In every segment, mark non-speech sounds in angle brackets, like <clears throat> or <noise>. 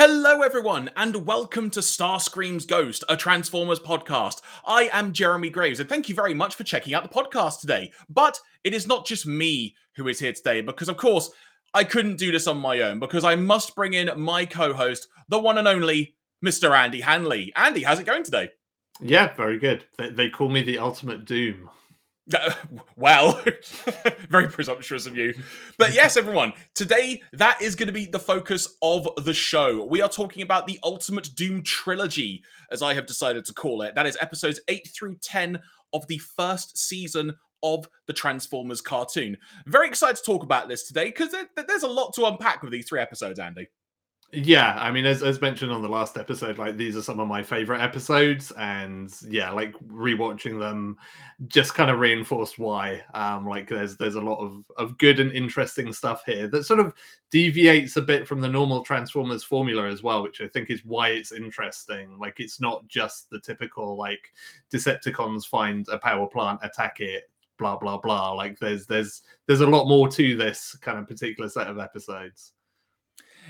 Hello, everyone, and welcome to Starscream's Ghost, a Transformers podcast. I am Jeremy Graves, and thank you very much for checking out the podcast today. But it is not just me who is here today, because of course, I couldn't do this on my own, because I must bring in my co host, the one and only Mr. Andy Hanley. Andy, how's it going today? Yeah, very good. They, they call me the ultimate doom. Uh, <laughs> well, <laughs> very presumptuous of you. But yes, everyone, today that is going to be the focus of the show. We are talking about the Ultimate Doom trilogy, as I have decided to call it. That is episodes 8 through 10 of the first season of the Transformers cartoon. Very excited to talk about this today because there's a lot to unpack with these three episodes, Andy. Yeah, I mean, as, as mentioned on the last episode, like these are some of my favorite episodes, and yeah, like rewatching them just kind of reinforced why. Um, like there's there's a lot of of good and interesting stuff here that sort of deviates a bit from the normal Transformers formula as well, which I think is why it's interesting. Like it's not just the typical like Decepticons find a power plant, attack it, blah blah blah. Like there's there's there's a lot more to this kind of particular set of episodes.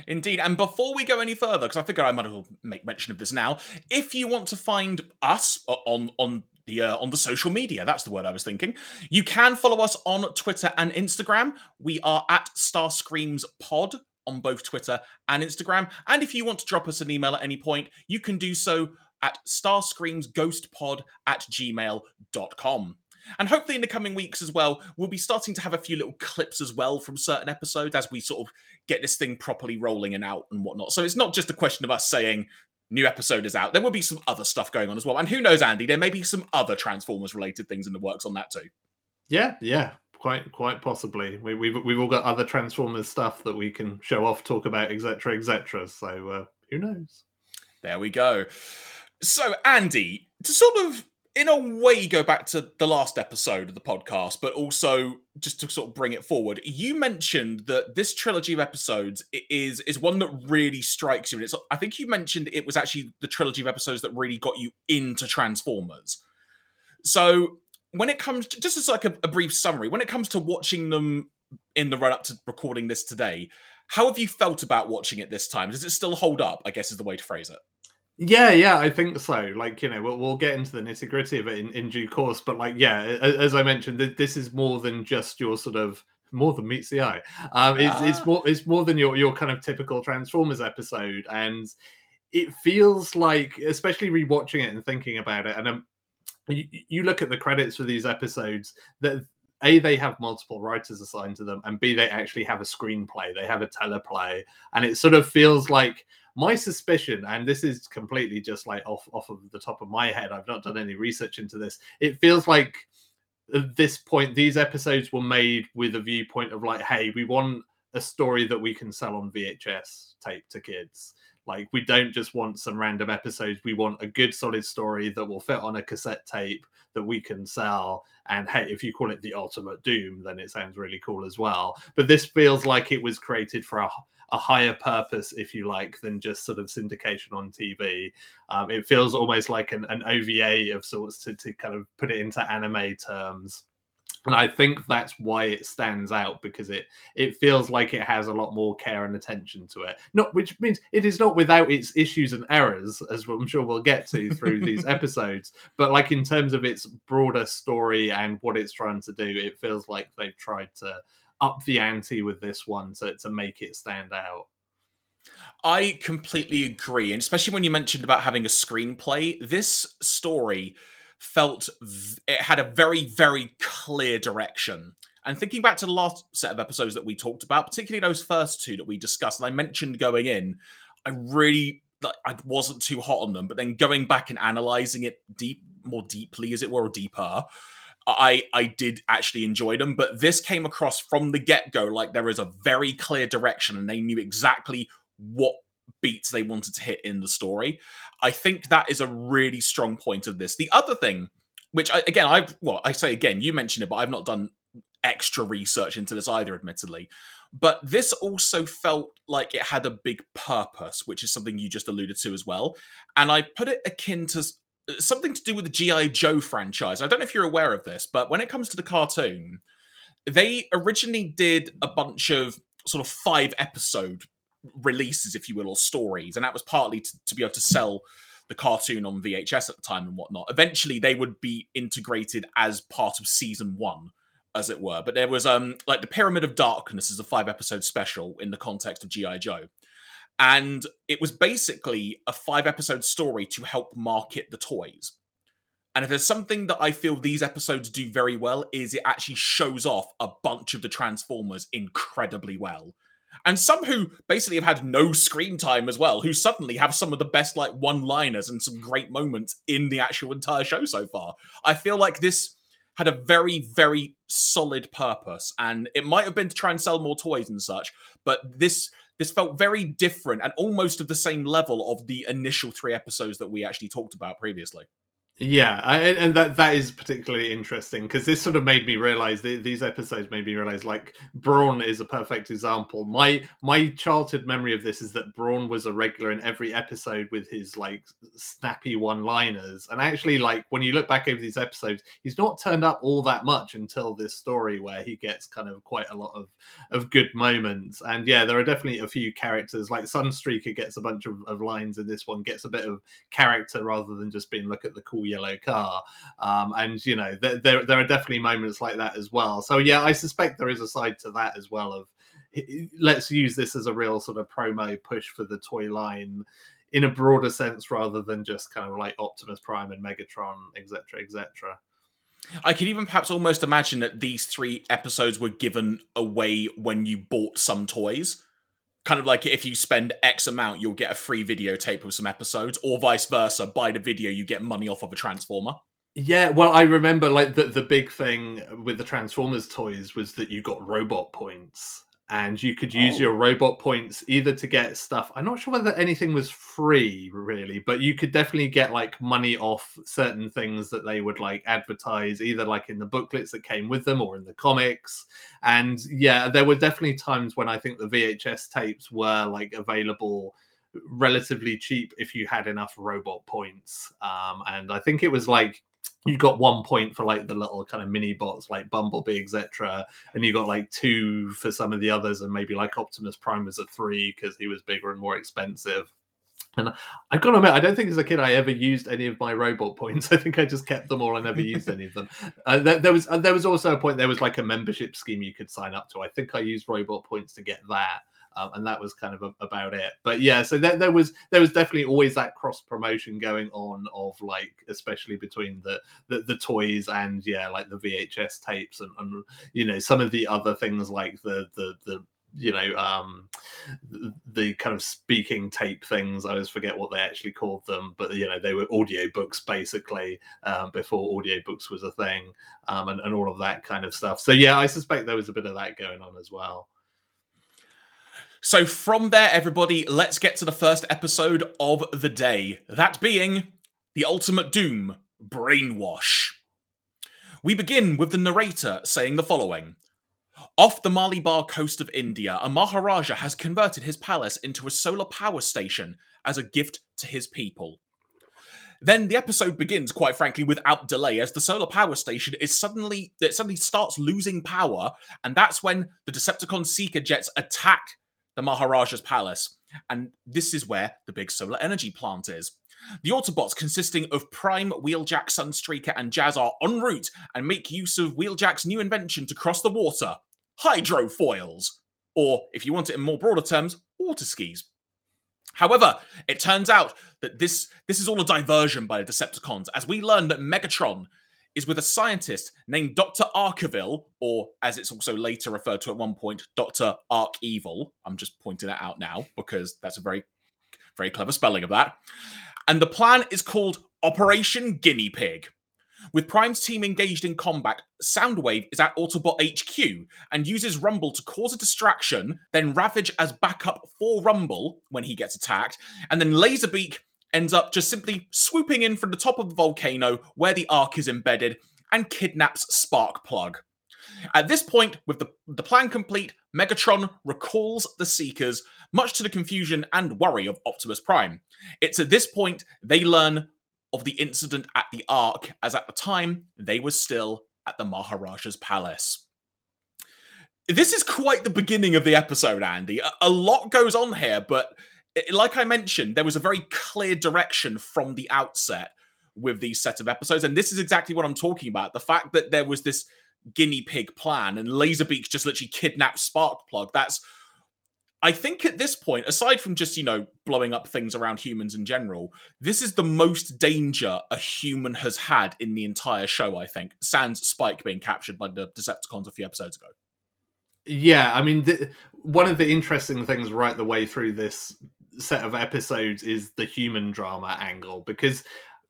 Indeed. And before we go any further, because I figure I might as well make mention of this now, if you want to find us on on the uh, on the social media, that's the word I was thinking. You can follow us on Twitter and Instagram. We are at Starscreams Pod on both Twitter and Instagram. And if you want to drop us an email at any point, you can do so at starscreamsghostpod at gmail.com. And hopefully, in the coming weeks as well, we'll be starting to have a few little clips as well from certain episodes as we sort of get this thing properly rolling and out and whatnot. So it's not just a question of us saying, new episode is out. There will be some other stuff going on as well. And who knows, Andy, there may be some other Transformers related things in the works on that too. Yeah, yeah, quite quite possibly. We, have we've, we've all got other Transformers stuff that we can show off, talk about, etc., etc. So uh, who knows? There we go. So Andy, to sort of in a way go back to the last episode of the podcast, but also just to sort of bring it forward. You mentioned that this trilogy of episodes is is one that really strikes you. And it's I think you mentioned it was actually the trilogy of episodes that really got you into Transformers. So when it comes to, just as like a, a brief summary, when it comes to watching them in the run up to recording this today, how have you felt about watching it this time? Does it still hold up? I guess is the way to phrase it. Yeah, yeah, I think so. Like, you know, we'll, we'll get into the nitty gritty of it in, in due course. But, like, yeah, as I mentioned, this is more than just your sort of more than meets the eye. Um, it's, it's ah. more it's more than your your kind of typical Transformers episode, and it feels like, especially rewatching it and thinking about it, and um, you, you look at the credits for these episodes that a they have multiple writers assigned to them and b they actually have a screenplay they have a teleplay and it sort of feels like my suspicion, and this is completely just like off off of the top of my head, I've not done any research into this. It feels like at this point, these episodes were made with a viewpoint of like, hey, we want a story that we can sell on VHS tape to kids. Like, we don't just want some random episodes. We want a good, solid story that will fit on a cassette tape that we can sell. And hey, if you call it the Ultimate Doom, then it sounds really cool as well. But this feels like it was created for a a higher purpose, if you like, than just sort of syndication on TV. Um, it feels almost like an, an OVA of sorts to, to kind of put it into anime terms. And I think that's why it stands out because it it feels like it has a lot more care and attention to it. Not which means it is not without its issues and errors, as I'm sure we'll get to through these <laughs> episodes. But like in terms of its broader story and what it's trying to do, it feels like they've tried to up the ante with this one to, to make it stand out. I completely agree. And especially when you mentioned about having a screenplay, this story felt v- it had a very, very clear direction. And thinking back to the last set of episodes that we talked about, particularly those first two that we discussed, and I mentioned going in, I really like I wasn't too hot on them, but then going back and analyzing it deep more deeply, as it were, or deeper, I I did actually enjoy them, but this came across from the get go like there is a very clear direction, and they knew exactly what beats they wanted to hit in the story. I think that is a really strong point of this. The other thing, which I, again I well I say again, you mentioned it, but I've not done extra research into this either, admittedly. But this also felt like it had a big purpose, which is something you just alluded to as well. And I put it akin to something to do with the GI Joe franchise. I don't know if you're aware of this, but when it comes to the cartoon, they originally did a bunch of sort of five episode releases, if you will, or stories, and that was partly to, to be able to sell the cartoon on VHS at the time and whatnot. Eventually, they would be integrated as part of season one, as it were. But there was um like the Pyramid of Darkness is a five episode special in the context of GI Joe, and it was basically a five episode story to help market the toys. And if there's something that I feel these episodes do very well, is it actually shows off a bunch of the Transformers incredibly well and some who basically have had no screen time as well, who suddenly have some of the best like one-liners and some great moments in the actual entire show so far. I feel like this had a very, very solid purpose, and it might have been to try and sell more toys and such, but this this felt very different and almost of the same level of the initial three episodes that we actually talked about previously. Yeah, I, and that that is particularly interesting because this sort of made me realize these episodes made me realize like Brawn is a perfect example. My my childhood memory of this is that Brawn was a regular in every episode with his like snappy one-liners, and actually like when you look back over these episodes, he's not turned up all that much until this story where he gets kind of quite a lot of of good moments. And yeah, there are definitely a few characters like Sunstreaker gets a bunch of, of lines in this one, gets a bit of character rather than just being look at the cool yellow car. Um, and you know, there, there there are definitely moments like that as well. So yeah, I suspect there is a side to that as well of let's use this as a real sort of promo push for the toy line in a broader sense rather than just kind of like Optimus Prime and Megatron, etc., etc. I could even perhaps almost imagine that these three episodes were given away when you bought some toys kind of like if you spend X amount, you'll get a free videotape of some episodes, or vice versa. Buy the video, you get money off of a Transformer. Yeah, well, I remember like the the big thing with the Transformers toys was that you got robot points, and you could use oh. your robot points either to get stuff. I'm not sure whether anything was free really, but you could definitely get like money off certain things that they would like advertise, either like in the booklets that came with them or in the comics. And yeah, there were definitely times when I think the VHS tapes were like available relatively cheap if you had enough robot points. Um, and I think it was like you got one point for like the little kind of mini bots like Bumblebee, etc. And you got like two for some of the others, and maybe like Optimus Prime was a three because he was bigger and more expensive. And I've got to admit, I don't think as a kid I ever used any of my robot points. <laughs> I think I just kept them all. I never used any of them. Uh, there, there, was uh, there was also a point. There was like a membership scheme you could sign up to. I think I used robot points to get that um, and that was kind of a, about it. But yeah, so there, there was there was definitely always that cross promotion going on of like, especially between the, the the, toys and yeah, like the VHS tapes and, and you know some of the other things like the the the you know um the, kind of speaking tape things. I always forget what they actually called them but you know they were audio books basically um, before audio books was a thing um, and, and all of that kind of stuff. So yeah i suspect there was a bit of that going on as well so from there, everybody, let's get to the first episode of the day. That being the ultimate doom, brainwash. We begin with the narrator saying the following. Off the Malabar coast of India, a Maharaja has converted his palace into a solar power station as a gift to his people. Then the episode begins, quite frankly, without delay, as the solar power station is suddenly it suddenly starts losing power, and that's when the Decepticon Seeker jets attack the Maharaja's palace. And this is where the big solar energy plant is. The Autobots, consisting of Prime, Wheeljack, Sunstreaker, and Jazz, are en route and make use of Wheeljack's new invention to cross the water hydrofoils. Or, if you want it in more broader terms, water skis. However, it turns out that this, this is all a diversion by the Decepticons, as we learn that Megatron is with a scientist named Dr. Arkeville, or as it's also later referred to at one point, Dr. Ark Evil. I'm just pointing that out now because that's a very, very clever spelling of that. And the plan is called Operation Guinea Pig. With Prime's team engaged in combat, Soundwave is at Autobot HQ and uses Rumble to cause a distraction, then Ravage as backup for Rumble when he gets attacked, and then Laserbeak ends up just simply swooping in from the top of the volcano where the Ark is embedded and kidnaps Sparkplug. At this point, with the, the plan complete, Megatron recalls the Seekers, much to the confusion and worry of Optimus Prime. It's at this point they learn of the incident at the Ark, as at the time they were still at the Maharaja's palace. this is quite the beginning of the episode, Andy. A, a lot goes on here, but like I mentioned, there was a very clear direction from the outset with these set of episodes, and this is exactly what I'm talking about. The fact that there was this guinea pig plan and Laserbeak just literally kidnapped Sparkplug. That's I think at this point, aside from just, you know, blowing up things around humans in general, this is the most danger a human has had in the entire show, I think. Sans Spike being captured by the Decepticons a few episodes ago. Yeah, I mean, the, one of the interesting things right the way through this set of episodes is the human drama angle because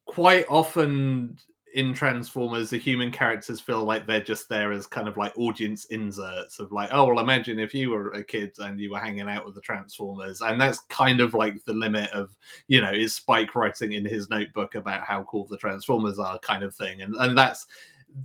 quite often in Transformers, the human characters feel like they're just there as kind of like audience inserts of like, oh, well, imagine if you were a kid and you were hanging out with the Transformers. And that's kind of like the limit of, you know, is Spike writing in his notebook about how cool the Transformers are kind of thing. And and that's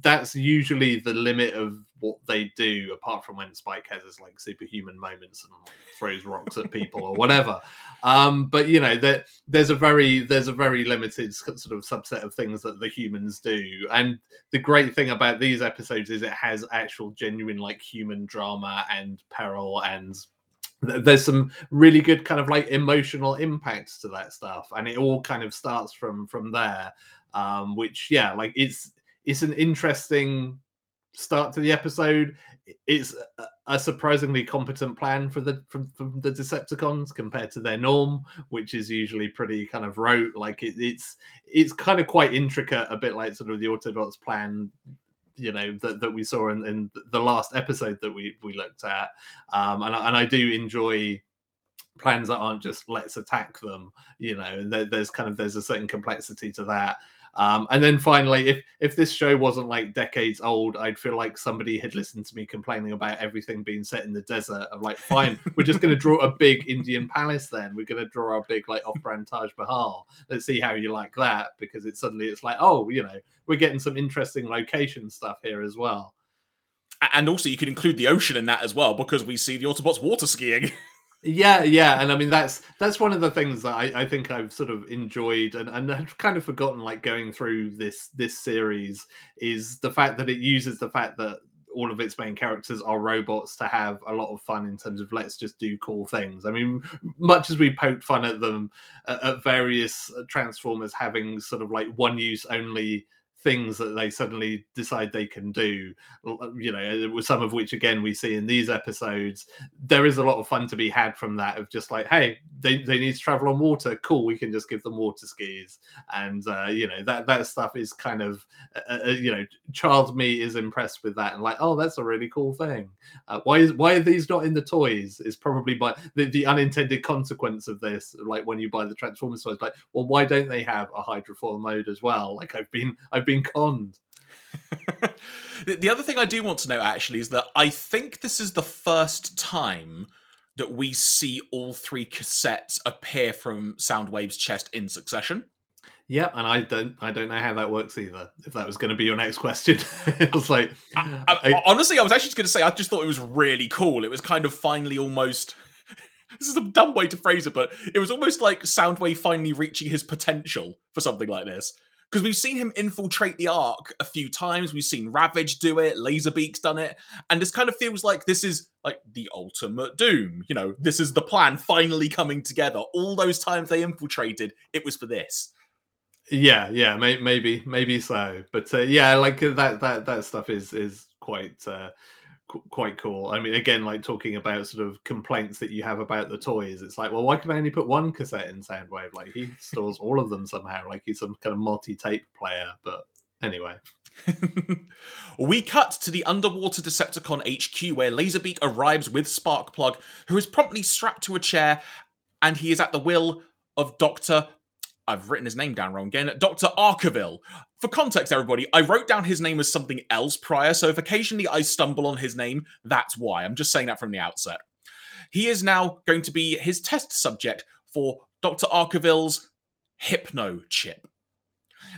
that's usually the limit of what they do, apart from when Spike has his like superhuman moments and throws rocks at people or whatever. Um, but you know, that there's a very there's a very limited sort of subset of things that the humans do. And the great thing about these episodes is it has actual genuine like human drama and peril and there's some really good kind of like emotional impacts to that stuff and it all kind of starts from from there um which yeah like it's it's an interesting start to the episode. It's a surprisingly competent plan for the from, from the Decepticons compared to their norm, which is usually pretty kind of rote. Like it, it's it's kind of quite intricate, a bit like sort of the Autobots plan you know that, that we saw in, in the last episode that we we looked at um and, and i do enjoy plans that aren't just let's attack them you know there, there's kind of there's a certain complexity to that um, and then finally, if if this show wasn't like decades old, I'd feel like somebody had listened to me complaining about everything being set in the desert. Of like, fine, we're just going to draw a big Indian palace. Then we're going to draw a big like off-brand Taj Mahal. Let's see how you like that because it suddenly it's like, oh, you know, we're getting some interesting location stuff here as well. And also, you could include the ocean in that as well because we see the Autobots water skiing. <laughs> Yeah, yeah, and I mean that's that's one of the things that I, I think I've sort of enjoyed and, and I've kind of forgotten like going through this this series is the fact that it uses the fact that all of its main characters are robots to have a lot of fun in terms of let's just do cool things. I mean, much as we poked fun at them at, at various uh, Transformers having sort of like one use only things that they suddenly decide they can do you know with some of which again we see in these episodes there is a lot of fun to be had from that of just like hey they, they need to travel on water. Cool we can just give them water skis and uh, you know that that stuff is kind of uh, uh, you know child me is impressed with that and like oh that's a really cool thing. Uh, why is why are these not in the toys? Is probably by the, the unintended consequence of this like when you buy the transformers toys like well why don't they have a hydrofoil mode as well? Like i've been i've been been conned. <laughs> the other thing I do want to know actually is that I think this is the first time that we see all three cassettes appear from Soundwave's chest in succession. Yeah, and I don't, I don't know how that works either. If that was going to be your next question, <laughs> it was like, I, I, I, honestly, I was actually going to say, I just thought it was really cool. It was kind of finally almost. <laughs> This is a dumb way to phrase it, but it was almost like Soundwave finally reaching his potential for something like this because we've seen him infiltrate the ark a few times. We've seen Ravage do it, Laserbeak's done it, and this kind of feels like this is like the ultimate doom. You know, this is the plan finally coming together. All those times they infiltrated, it was for this. Yeah, yeah, may- maybe, maybe so. But uh, yeah, like uh, that, that, that stuff is is quite. Uh, quite cool. I mean, again, like talking about sort of complaints that you have about the toys. It's like, well, why can I only put one cassette in Soundwave? Like he <laughs> stores all of them somehow. Like he's some kind of multi-tape player. But anyway. <laughs> we cut to the underwater Decepticon HQ where Laserbeak arrives with Sparkplug, who is promptly strapped to a chair, and he is at the will of Dr. I've written his name down wrong again. Dr. Arkeville. For context, everybody, I wrote down his name as something else prior, so if occasionally I stumble on his name, that's why. I'm just saying that from the outset. He is now going to be his test subject for Dr. Arkeville's Hypno chip.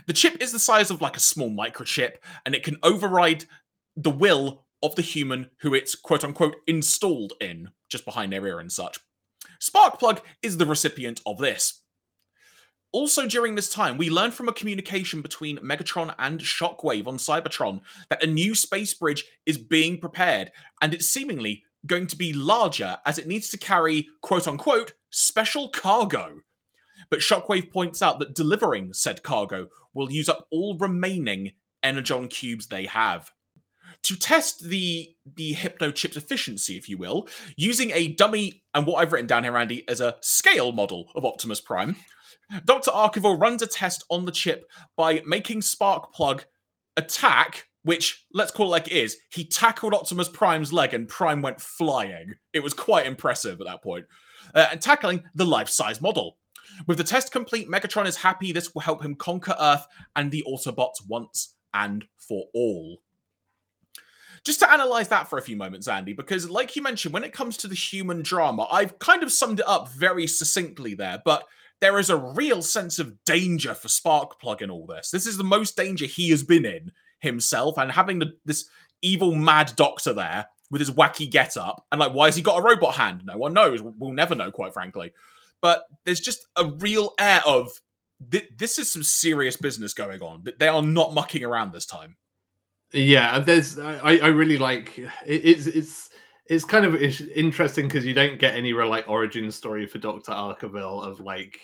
The chip is the size of like a small microchip, and it can override the will of the human who it's quote unquote installed in, just behind their ear and such. Sparkplug is the recipient of this Also, during this time, we learned from a communication between Megatron and Shockwave on Cybertron that a new space bridge is being prepared, and it's seemingly going to be larger as it needs to carry quote unquote special cargo. But Shockwave points out that delivering said cargo will use up all remaining Energon cubes they have. To test the the hypno chip's efficiency, if you will, using a dummy and what I've written down here, Andy, as a scale model of Optimus Prime, Dr. Arkeville runs a test on the chip by making Sparkplug attack, which let's call it like it is. He tackled Optimus Prime's leg and Prime went flying. It was quite impressive at that point. Uh, and tackling the life size model. With the test complete, Megatron is happy this will help him conquer Earth and the Autobots once and for all. Just to analyze that for a few moments, Andy, because like you mentioned, when it comes to the human drama, I've kind of summed it up very succinctly there, but there is a real sense of danger for Sparkplug in all this. This is the most danger he has been in himself, and having the, this evil mad doctor there with his wacky get up, and like, why has he got a robot hand? No one knows. We'll never know, quite frankly but there's just a real air of th- this is some serious business going on. They are not mucking around this time. Yeah, there's I, I really like it, it's it's it's kind of interesting because you don't get any real like origin story for Doctor Arkeville of like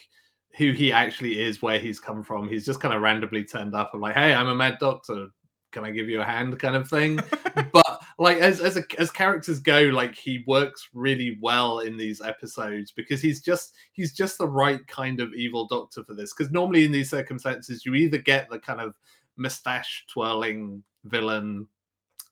who he actually is, where he's come from. He's just kind of randomly turned up and like, hey, I'm a mad doctor. Can I give you a hand? Kind of thing. <laughs> but like as as a, as characters go, like he works really well in these episodes because he's just he's just the right kind of evil doctor for this. Because normally in these circumstances, you either get the kind of mustache twirling villain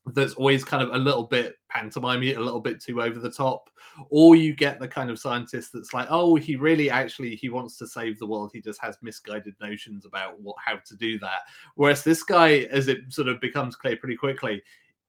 that's always kind of a little bit pantomimey, a little bit too over the top, or you get the kind of scientist that's like, oh, he really actually he wants to save the world. He just has misguided notions about what how to do that. Whereas this guy, as it sort of becomes clear pretty quickly,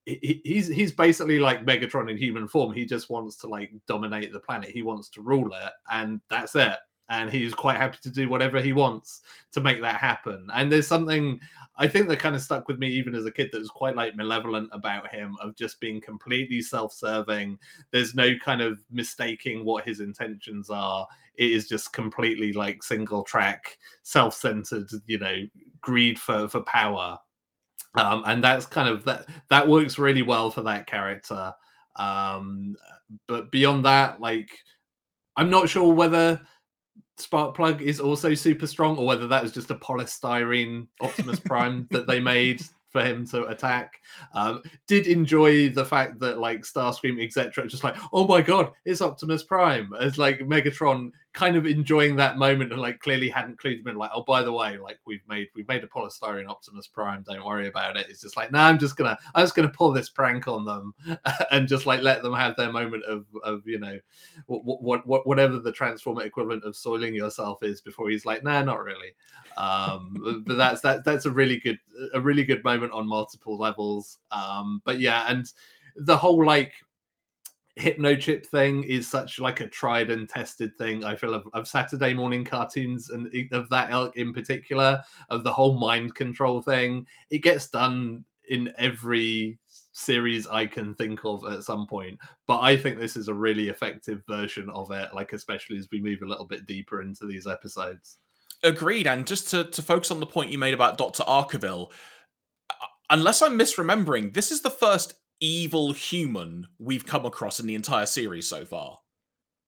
he's he's basically like Megatron in human form. He just wants to like dominate the planet. He wants to rule it, and that's it. And he's quite happy to do whatever he wants to make that happen. And there's something I think that kind of stuck with me even as a kid that was quite like malevolent about him of just being completely self-serving. There's no kind of mistaking what his intentions are. It is just completely like single track, self-centered, you know, greed for for power um, and that's kind of that that works really well for that character um, but beyond that like i'm not sure whether sparkplug is also super strong or whether that is just a polystyrene optimus prime that they made for him to attack. Um, did enjoy the fact that like Starscream, etc., just like, oh my god, it's Optimus Prime. It's like Megatron kind of enjoying that moment and like clearly hadn't clued in, like, oh by the way, like we've made we've made a polystyrene Optimus Prime, don't worry about it. It's just like, nah, I'm just gonna I'm just gonna pull this prank on them <laughs> and just like let them have their moment of of you know what what, what whatever the transformer equivalent of soiling yourself is before he's like, nah, not really. Um, <laughs> but that's that that's a really good a really good moment on multiple levels. Um, but yeah, and the whole like hypnochip thing is such like a tried and tested thing i feel of, of, saturday morning cartoons and of that elk in particular of the whole mind control thing it gets done in every series i can think of at some point but i think this is a really effective version of it like especially as we move a little bit deeper into these episodes Agreed. And just to, to focus on the point you made about Dr. Arkeville, uh, unless I'm misremembering, this is the first evil human we've come across in the entire series so far.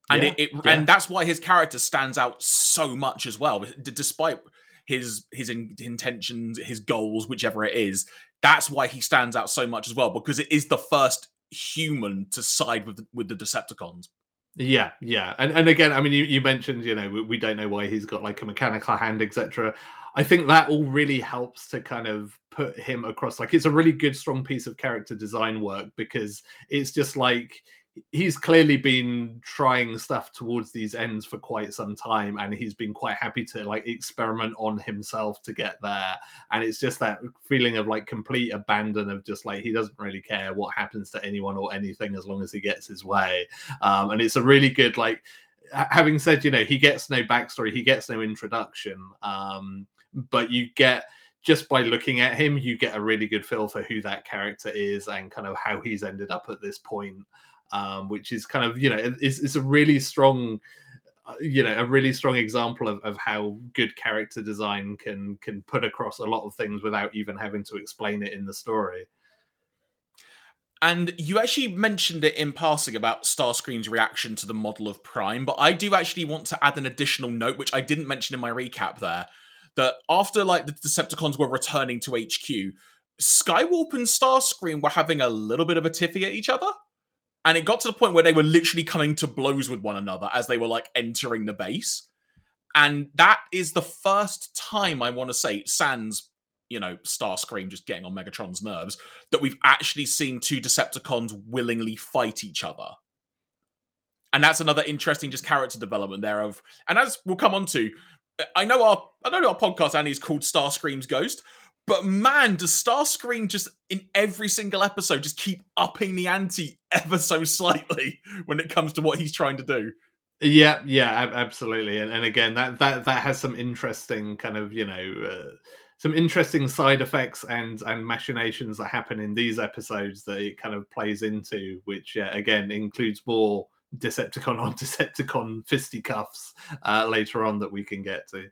And yeah, it, it yeah. and that's why his character stands out so much as well, despite his his in, intentions, his goals, whichever it is. That's why he stands out so much as well because it is the first human to side with with the Decepticons. Yeah, yeah, and and again, I mean, you, you mentioned you know we, we don't know why he's got like a mechanical hand, etc. I think that all really helps to kind of put him across. Like, it's a really good, strong piece of character design work because it's just like he's clearly been trying stuff towards these ends for quite some time and he's been quite happy to like experiment on himself to get there and it's just that feeling of like complete abandon of just like he doesn't really care what happens to anyone or anything as long as he gets his way um and it's a really good like having said you know he gets no backstory he gets no introduction um but you get just by looking at him you get a really good feel for who that character is and kind of how he's ended up at this point um, which is kind of you know it's, it's a really strong uh, you know a really strong example of, of how good character design can can put across a lot of things without even having to explain it in the story. And you actually mentioned it in passing about Starscream's reaction to the model of Prime, but I do actually want to add an additional note, which I didn't mention in my recap there, that after like the Decepticons were returning to HQ, Skywarp and Starscream were having a little bit of a tiffy at each other. And it got to the point where they were literally coming to blows with one another as they were like entering the base. And that is the first time I want to say, sans, you know, Starscream just getting on Megatron's nerves, that we've actually seen two Decepticons willingly fight each other. And that's another interesting just character development there of and as we'll come on to, I know our I know our podcast Andy is called Starscream's Ghost, but man, does Starscream just in every single episode just keep upping the ante ever so slightly when it comes to what he's trying to do. Yeah, yeah, absolutely. And, and again, that that that has some interesting kind of you know uh, some interesting side effects and and machinations that happen in these episodes that it kind of plays into, which uh, again includes more Decepticon on <laughs> Decepticon fisticuffs uh, later on that we can get to.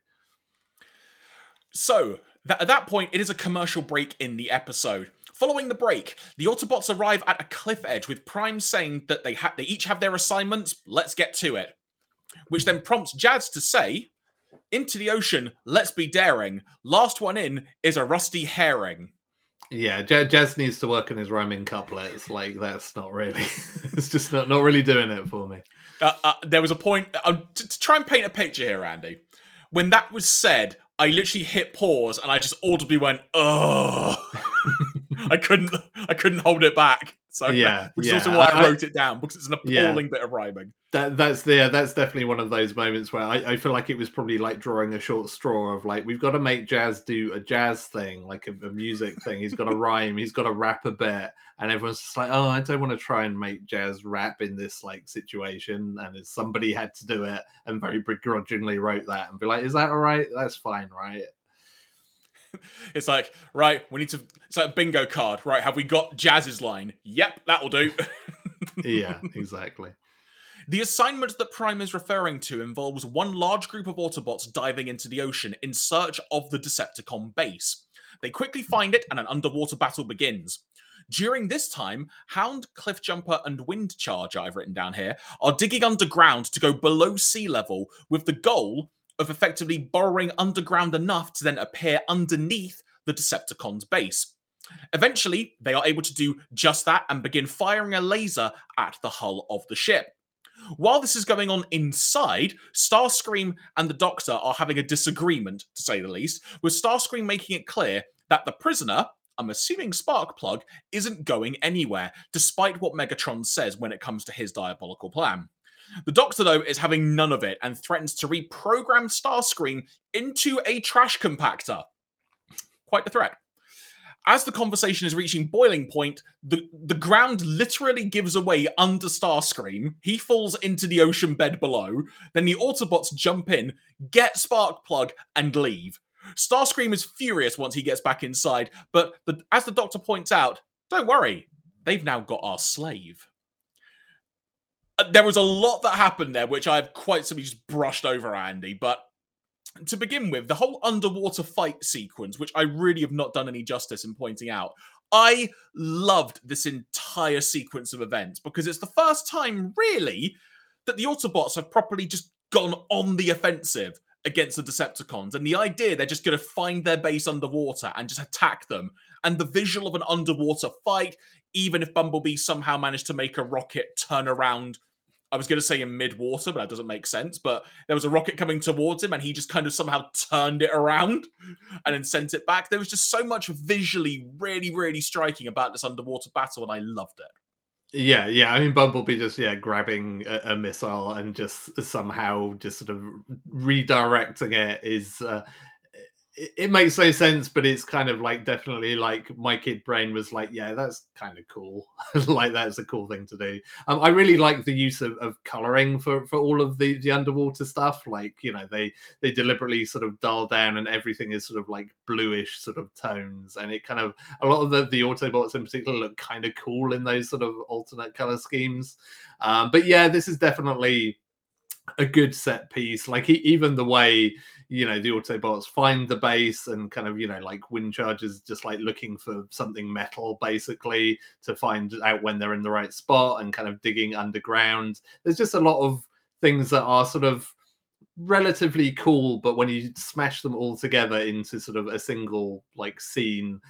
So Th- at that point, it is a commercial break in the episode. Following the break, the Autobots arrive at a cliff edge with Prime saying that they ha- they each have their assignments. Let's get to it. Which then prompts Jazz to say, "Into the ocean, let's be daring. Last one in is a rusty herring." Yeah, Jazz needs to work on his rhyming couplets. Like that's not really, <laughs> it's just not not really doing it for me. Uh, uh, there was a point uh, to, to try and paint a picture here, Andy. When that was said, I literally hit pause and I just audibly went, "Oh." <laughs> I couldn't I couldn't hold it back. So yeah, which yeah. is also why I, wrote it down because it's an appalling yeah. bit of rhyming. That that's the yeah, that's definitely one of those moments where I, I feel like it was probably like drawing a short straw of like we've got to make Jazz do a jazz thing, like a, a music thing. He's got to <laughs> rhyme, he's got to rap a bit, and everyone's just like, oh, I don't want to try and make Jazz rap in this like situation, and somebody had to do it, and very begrudgingly wrote that and be like, is that all right? That's fine, right? <laughs> it's like, right, we need to. It's like a bingo card, right? Have we got Jazz's line? Yep, that'll do. <laughs> yeah, exactly. The assignment that Prime is referring to involves one large group of Autobots diving into the ocean in search of the Decepticon base. They quickly find it, and an underwater battle begins. During this time, Hound, Cliffjumper, and Windcharger, I've written down here, are digging underground to go below sea level with the goal of effectively burrowing underground enough to then appear underneath the Decepticons' base. Eventually, they are able to do just that and begin firing a laser at the hull of the ship. While this is going on inside, Starscream and the Doctor are having a disagreement, to say the least, with Starscream making it clear that the prisoner, I'm assuming Sparkplug, isn't going anywhere, despite what Megatron says when it comes to his diabolical plan. The Doctor, though, is having none of it and threatens to reprogram Starscream into a trash compactor. Quite the threat. As the conversation is reaching boiling point, the, the ground literally gives away under Starscream. He falls into the ocean bed below. Then the Autobots jump in, get Sparkplug, and leave. Starscream is furious once he gets back inside, but the, as the Doctor points out, don't worry, they've now got our slave. There was a lot that happened there, which I've quite simply just brushed over, Andy. But to begin with, the whole underwater fight sequence, which I really have not done any justice in pointing out, I loved this entire sequence of events because it's the first time, really, that the Autobots have properly just gone on the offensive against the Decepticons. And the idea they're just going to find their base underwater and just attack them. And the visual of an underwater fight, even if Bumblebee somehow managed to make a rocket turn around. I was going to say in mid water, but that doesn't make sense. But there was a rocket coming towards him, and he just kind of somehow turned it around <laughs> and then sent it back. There was just so much visually really, really striking about this underwater battle, and I loved it. Yeah, yeah. I mean, Bumblebee just yeah grabbing a, a missile and just somehow just sort of redirecting it is uh, it, makes no sense, but it's kind of like definitely like my kid brain was like, yeah, that's kind of cool. <laughs> like that's a cool thing to do. Um, I really like the use of, of coloring for for all of the the underwater stuff. Like you know, they they deliberately sort of dull down and everything is sort of like bluish sort of tones, and it kind of a lot of the the Autobots in particular look kind of cool in those sort of alternate color schemes. Um, but yeah, this is definitely a good set piece. Like even the way you know the Autobots find the base and kind of you know like Windcharger's just like looking for something metal basically to find out when they're in the right spot and kind of digging underground. There's just a lot of things that are sort of relatively cool, but when you smash them all together into sort of a single like scene,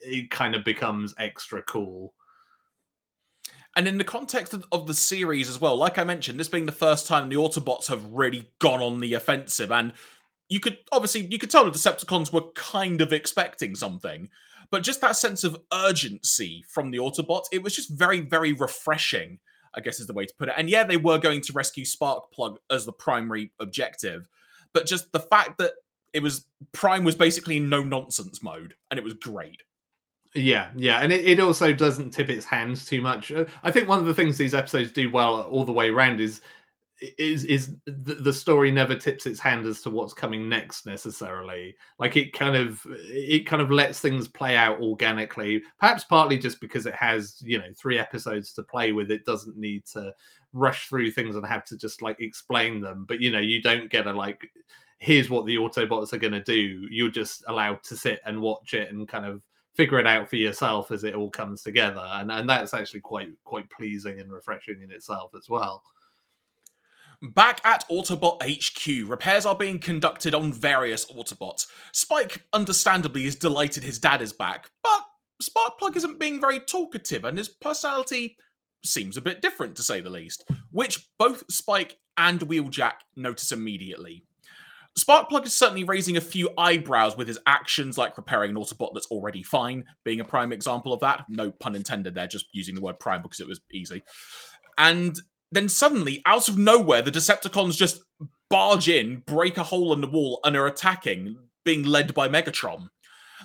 it kind of becomes extra cool. And in the context of, the series as well, like I mentioned, this being the first time the Autobots have really gone on the offensive, and you could obviously you could tell the Decepticons were kind of expecting something, but just that sense of urgency from the Autobots, it was just very, very refreshing. I guess is the way to put it. And yeah, they were going to rescue Sparkplug as the primary objective, but just the fact that it was Prime was basically in no nonsense mode, and it was great. Yeah, yeah, and it, it also doesn't tip its hands too much. Uh, I think one of the things these episodes do well all the way around is is is the story never tips its hand as to what's coming next necessarily. Like it kind of it kind of lets things play out organically perhaps partly just because it has you know three episodes to play with. It doesn't need to rush through things and have to just like explain them. But you know you don't get a like here's what the autobots are going to do. You're just allowed to sit and watch it and kind of figure it out for yourself as it all comes together. And and that's actually quite quite pleasing and refreshing in itself as well Back at Autobot HQ, repairs are being conducted on various Autobots. Spike, understandably, is delighted his dad is back, but Sparkplug isn't being very talkative and his personality seems a bit different, to say the least, which both Spike and Wheeljack notice immediately. Sparkplug is certainly raising a few eyebrows with his actions, like repairing an Autobot that's already fine, being a prime example of that. No pun intended there, just using the word prime because it was easy. And then suddenly, out of nowhere, the Decepticons just barge in, break a hole in the wall, and are attacking, being led by Megatron.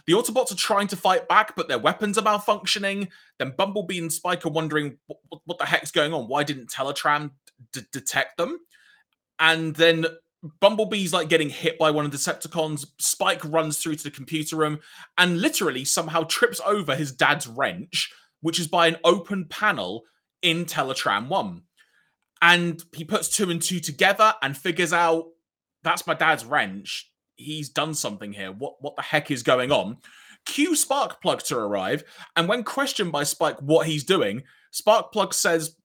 The Autobots are trying to fight back, but their weapons are malfunctioning. Then Bumblebee and Spike are wondering what, what the heck's going on. Why didn't Teletran d- detect them? And then Bumblebee's like getting hit by one of the Decepticons. Spike runs through to the computer room and literally somehow trips over his dad's wrench, which is by an open panel in Teletran 1 and he puts two and two together and figures out that's my dad's wrench. He's done something here. What what the heck is going on? Cue Sparkplug to arrive, and when questioned by Spike what he's doing, Sparkplug says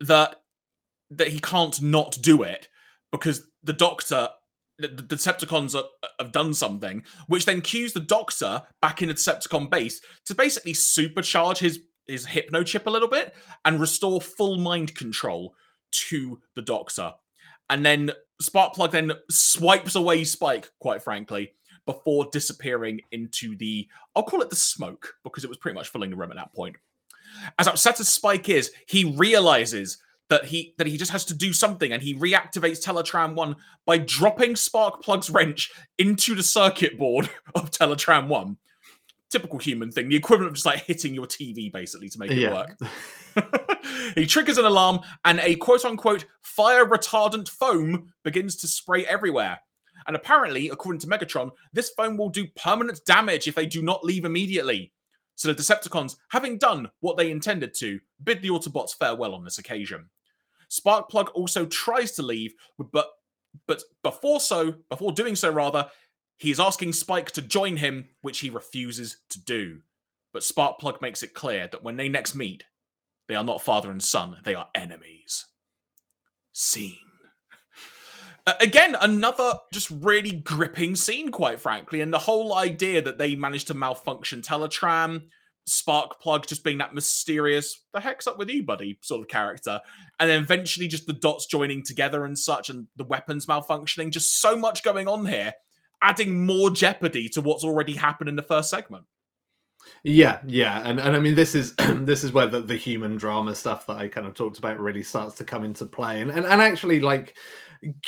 that that he can't not do it because the Doctor, the, Decepticons have done something, which then cues the Doctor back in the Decepticon base to basically supercharge his his hypno chip a little bit and restore full mind control to the Doctor. And then Sparkplug then swipes away Spike, quite frankly, before disappearing into the I'll call it the smoke, because it was pretty much filling the room at that point. As upset as Spike is, he realizes that he that he just has to do something and he reactivates Teletran 1 by dropping Sparkplug's wrench into the circuit board <laughs> of Teletran 1 typical human thing, the equivalent of just like hitting your TV basically to make it yeah. work. <laughs> he triggers an alarm and a quote unquote fire retardant foam begins to spray everywhere. And apparently, according to Megatron, this foam will do permanent damage if they do not leave immediately. So the Decepticons, having done what they intended to, bid the Autobots farewell on this occasion. Sparkplug also tries to leave, but but before so, before doing so rather, he is asking Spike to join him, which he refuses to do. But Sparkplug makes it clear that when they next meet, they are not father and son, they are enemies. Scene. Uh, again, another just really gripping scene, quite frankly. And the whole idea that they managed to malfunction Teletran, Sparkplug just being that mysterious, the heck's up with you, buddy, sort of character. And then eventually just the dots joining together and such, and the weapons malfunctioning. Just so much going on here adding more jeopardy to what's already happened in the first segment. Yeah, yeah, and and I mean this is <clears throat> this is where the, the human drama stuff that I kind of talked about really starts to come into play, and and, and actually like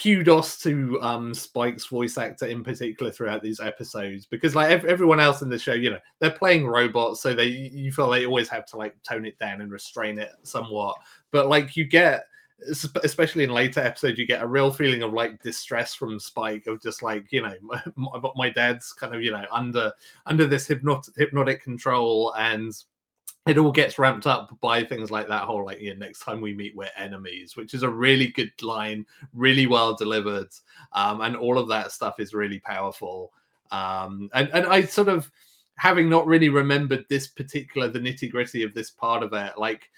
kudos to um Spike's voice actor in particular throughout these episodes because like ev- everyone else in the show, you know, they're playing robots, so they you feel they always have to like tone it down and restrain it somewhat, but like you get especially in later episodes, you get a real feeling of like distress from Spike of just like you know <laughs> my, my dad's kind of you know under under this hypnotic hypnotic control and it all gets ramped up by things like that whole like yeah next time we meet we're enemies which is a really good line really well delivered um and all of that stuff is really powerful. Um and and i sort of having not really remembered this particular the nitty gritty of this part of it like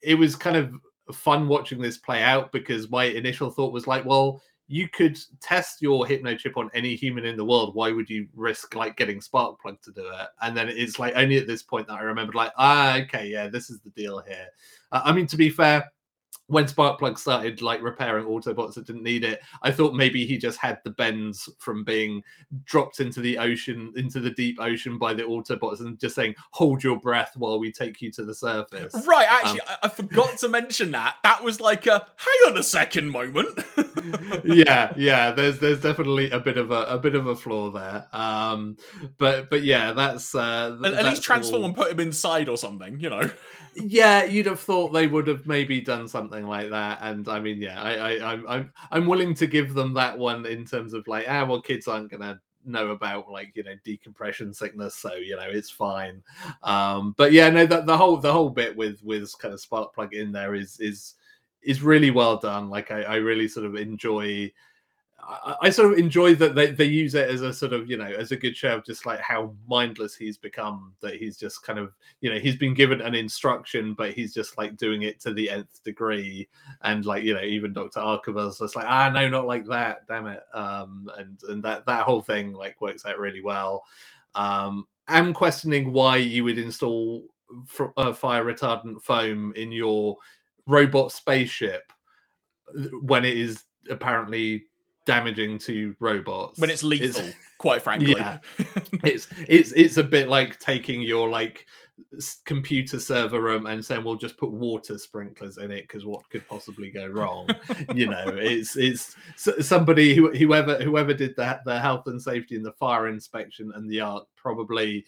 it was kind of fun watching this play out because my initial thought was like well you could test your hypno chip on any human in the world. Why would you risk like getting Sparkplug to do it? And then it's like only at this point that I remembered, like, ah, okay, yeah, this is the deal here. Uh, I mean, to be fair, when Sparkplug started like repairing Autobots that didn't need it, I thought maybe he just had the bends from being dropped into the ocean, into the deep ocean by the Autobots, and just saying, "Hold your breath while we take you to the surface." Right. Actually, um, I, I, forgot to mention that. That was like a hang on a second moment. <laughs> <laughs> yeah, yeah. There's there's definitely a bit of a, a bit of a flaw there. Um, but but yeah, that's uh, at, at least transform all... and put him inside or something. You know yeah, you'd have thought they would have maybe done something like that. And I mean, yeah, I, I, I'm, I'm, I'm willing to give them that one in terms of like, ah, well, kids aren't gonna know about like you know decompression sickness, so you know it's fine. Um, but yeah, no, the, the whole the whole bit with with kind of Sparkplug in there is is is really well done. Like I, I really sort of enjoy I, I, sort of enjoy that they, they use it as a sort of you know as a good show of just like how mindless he's become that he's just kind of you know he's been given an instruction but he's just like doing it to the nth degree and like you know even Dr. Arkeville just like ah no not like that damn it um and and that that whole thing like works out really well um I'm questioning why you would install uh, fire retardant foam in your robot spaceship when it is apparently damaging to robots. When it's lethal it's, <laughs> quite frankly. Yeah. It's it's it's a bit like taking your like computer server room and saying we'll just put water sprinklers in it because what could possibly go wrong? <laughs> You know it's it's somebody who whoever whoever did that the health and safety and the fire inspection and the art probably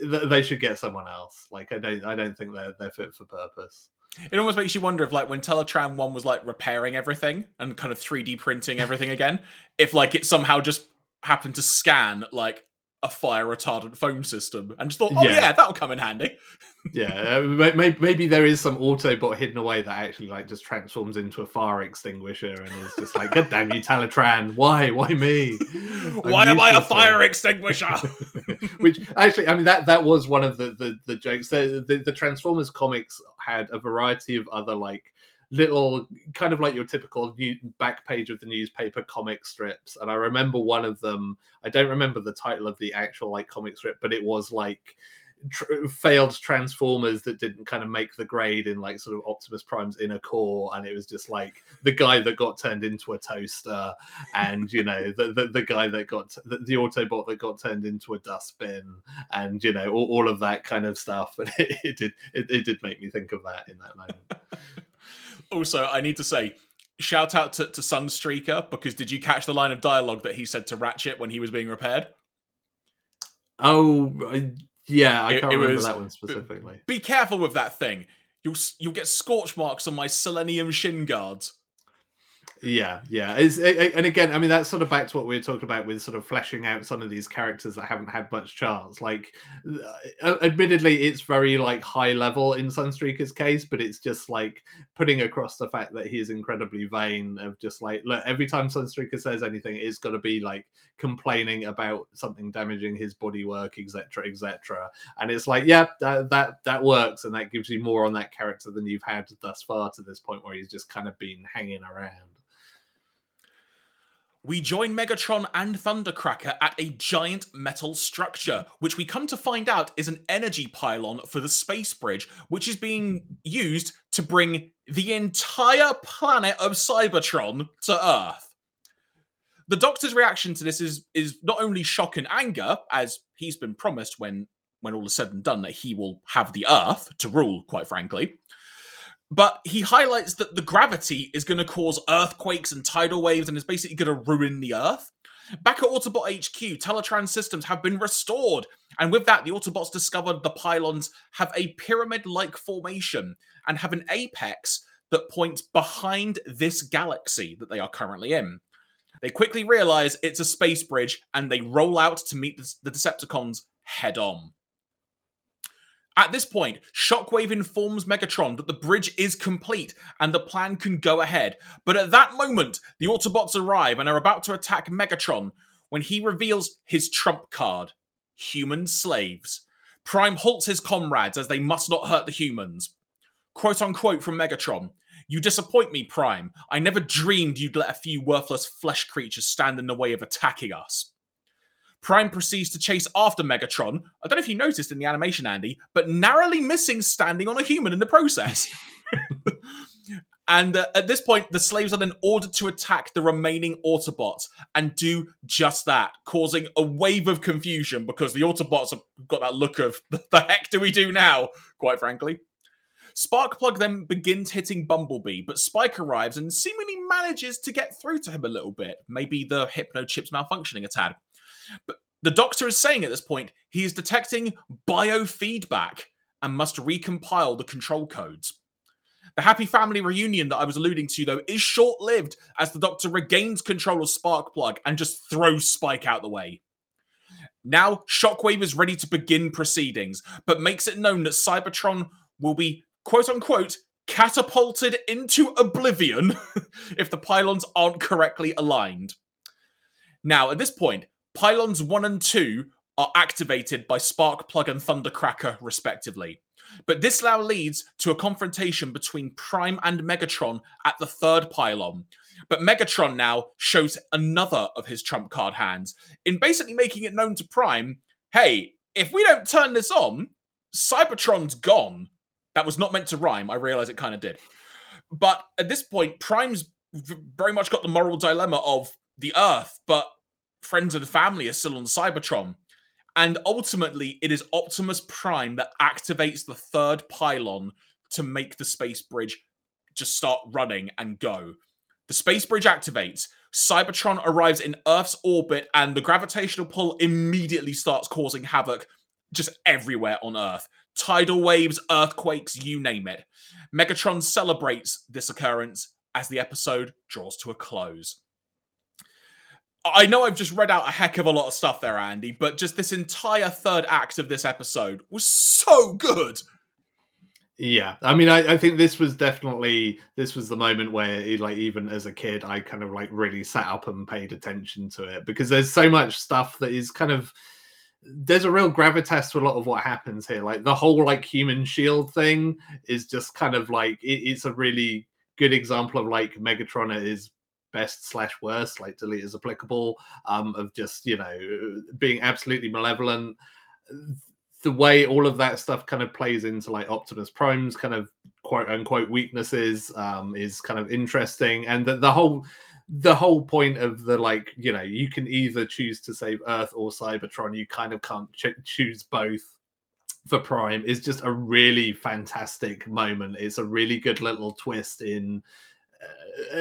they should get someone else. Like i don't i don't think they're they're fit for purpose it almost makes you wonder if, like, when Teletran One was like repairing everything and kind of 3D printing everything again, if like it somehow just happened to scan like a fire retardant foam system and just thought, oh yeah, yeah that'll come in handy. Yeah, uh, maybe, maybe there is some Autobot hidden away that actually like just transforms into a fire extinguisher and is just like, God damn you, Teletran, why, why me? why am I a fire extinguisher? <laughs> Which actually, I mean, that that was one of the the, the jokes. The, the the Transformers comics had a variety of other like little kind of like your typical new back page of the newspaper comic strips and i remember one of them i don't remember the title of the actual like comic strip but it was like tr- failed transformers that didn't kind of make the grade in like sort of optimus prime's inner core and it was just like the guy that got turned into a toaster and you know the the, the guy that got the, the, autobot that got turned into a dustbin and you know all, all of that kind of stuff <laughs> but it, it did it, it did make me think of that in that moment <laughs> also, I need to say, shout out to, to Sunstreaker because did you catch the line of dialogue that he said to Ratchet when he was being repaired? Oh, yeah, I can't it, remember was, that one specifically. Be careful with that thing. You'll you'll get scorch marks on my Selenium shin guards. Yeah, yeah. It, and again, I mean, that's sort of back to what we were talking about with sort of fleshing out some of these characters that haven't had much chance. Like, uh, admittedly, it's very like high level in Sunstreaker's case, but it's just like putting across the fact that he is incredibly vain of just like, look, every time Sunstreaker says anything, it's got to be like complaining about something damaging his bodywork, etc., etc. And it's like, yeah, that, that that works, and that gives you more on that character than you've had thus far to this point, where he's just kind of been hanging around we join Megatron and Thundercracker at a giant metal structure, which we come to find out is an energy pylon for the space bridge, which is being used to bring the entire planet of Cybertron to Earth. The Doctor's reaction to this is is not only shock and anger, as he's been promised when when all is said and done that he will have the Earth to rule, quite frankly. But he highlights that the gravity is going to cause earthquakes and tidal waves and is basically going to ruin the Earth. Back at Autobot HQ, Teletran systems have been restored. And with that, the Autobots discovered the pylons have a pyramid like formation and have an apex that points behind this galaxy that they are currently in. They quickly realize it's a space bridge and they roll out to meet the Decepticons head on. At this point, Shockwave informs Megatron that the bridge is complete and the plan can go ahead. But at that moment, the Autobots arrive and are about to attack Megatron when he reveals his trump card human slaves. Prime halts his comrades as they must not hurt the humans. Quote unquote from Megatron You disappoint me, Prime. I never dreamed you'd let a few worthless flesh creatures stand in the way of attacking us. Prime proceeds to chase after Megatron. I don't know if you noticed in the animation, Andy, but narrowly missing standing on a human in the process. <laughs> and uh, at this point, the slaves are then ordered to attack the remaining Autobots and do just that, causing a wave of confusion because the Autobots have got that look of the heck do we do now, quite frankly. Sparkplug then begins hitting Bumblebee, but Spike arrives and seemingly manages to get through to him a little bit. Maybe the hypno chip's malfunctioning a tad. But the doctor is saying at this point he is detecting biofeedback and must recompile the control codes. The happy family reunion that I was alluding to, though, is short lived as the doctor regains control of Sparkplug and just throws Spike out the way. Now, Shockwave is ready to begin proceedings, but makes it known that Cybertron will be, quote unquote, catapulted into oblivion <laughs> if the pylons aren't correctly aligned. Now, at this point, Pylons 1 and 2 are activated by Sparkplug and Thundercracker, respectively. But this now leads to a confrontation between Prime and Megatron at the third pylon. But Megatron now shows another of his trump card hands in basically making it known to Prime hey, if we don't turn this on, Cybertron's gone. That was not meant to rhyme. I realize it kind of did. But at this point, Prime's very much got the moral dilemma of the Earth, but friends and family are still on Cybertron. And ultimately, it is Optimus Prime that activates the third pylon to make the space bridge just start running and go. The space bridge activates. Cybertron arrives in Earth's orbit, and the gravitational pull immediately starts causing havoc just everywhere on Earth. Tidal waves, earthquakes, you name it. Megatron celebrates this occurrence as the episode draws to a close. I know I've just read out a heck of a lot of stuff there, Andy, but just this entire third act of this episode was so good. Yeah, I mean, I, I think this was definitely this was the moment where, it, like, even as a kid, I kind of like really sat up and paid attention to it because there's so much stuff that is kind of there's a real gravitas to a lot of what happens here. Like the whole like human shield thing is just kind of like it, it's a really good example of like Megatron is best slash worst, like delete is applicable, um, of just you know being absolutely malevolent. The way all of that stuff kind of plays into like Optimus Prime's kind of quote unquote weaknesses um, is kind of interesting, and the, the whole the whole point of the like you know you can either choose to save Earth or Cybertron. You kind of can't ch- choose both for Prime is just a really fantastic moment. It's a really good little twist in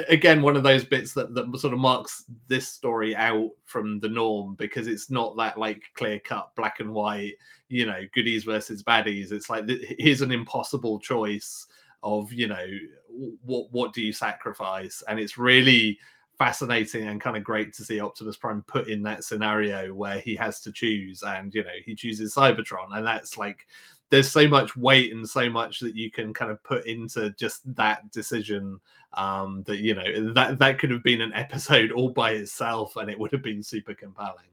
again one of those bits that, that sort of marks this story out from the norm because it's not that like clear cut black and white you know goodies versus baddies. It's like here's an impossible choice of you know what what do you sacrifice? And it's really fascinating and kind of great to see Optimus Prime put in that scenario where he has to choose and you know he chooses Cybertron. And that's like there's so much weight and so much that you can kind of put into just that decision um that you know that that could have been an episode all by itself and it would have been super compelling.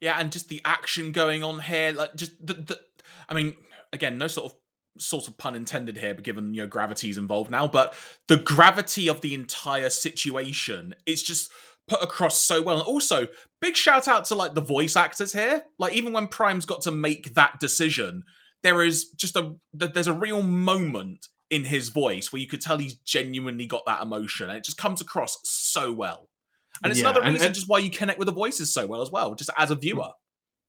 Yeah and just the action going on here like just the, the i mean again no sort of sort of pun intended here but given you know gravity's involved now but the gravity of the entire situation it's just put across so well. And also big shout out to like the voice actors here. Like even when prime's got to make that decision there is just a there's a real moment in his voice where you could tell he's genuinely got that emotion and it just comes across so well. And it's yeah, another reason and, and, just why you connect with the voices so well as well just as a viewer.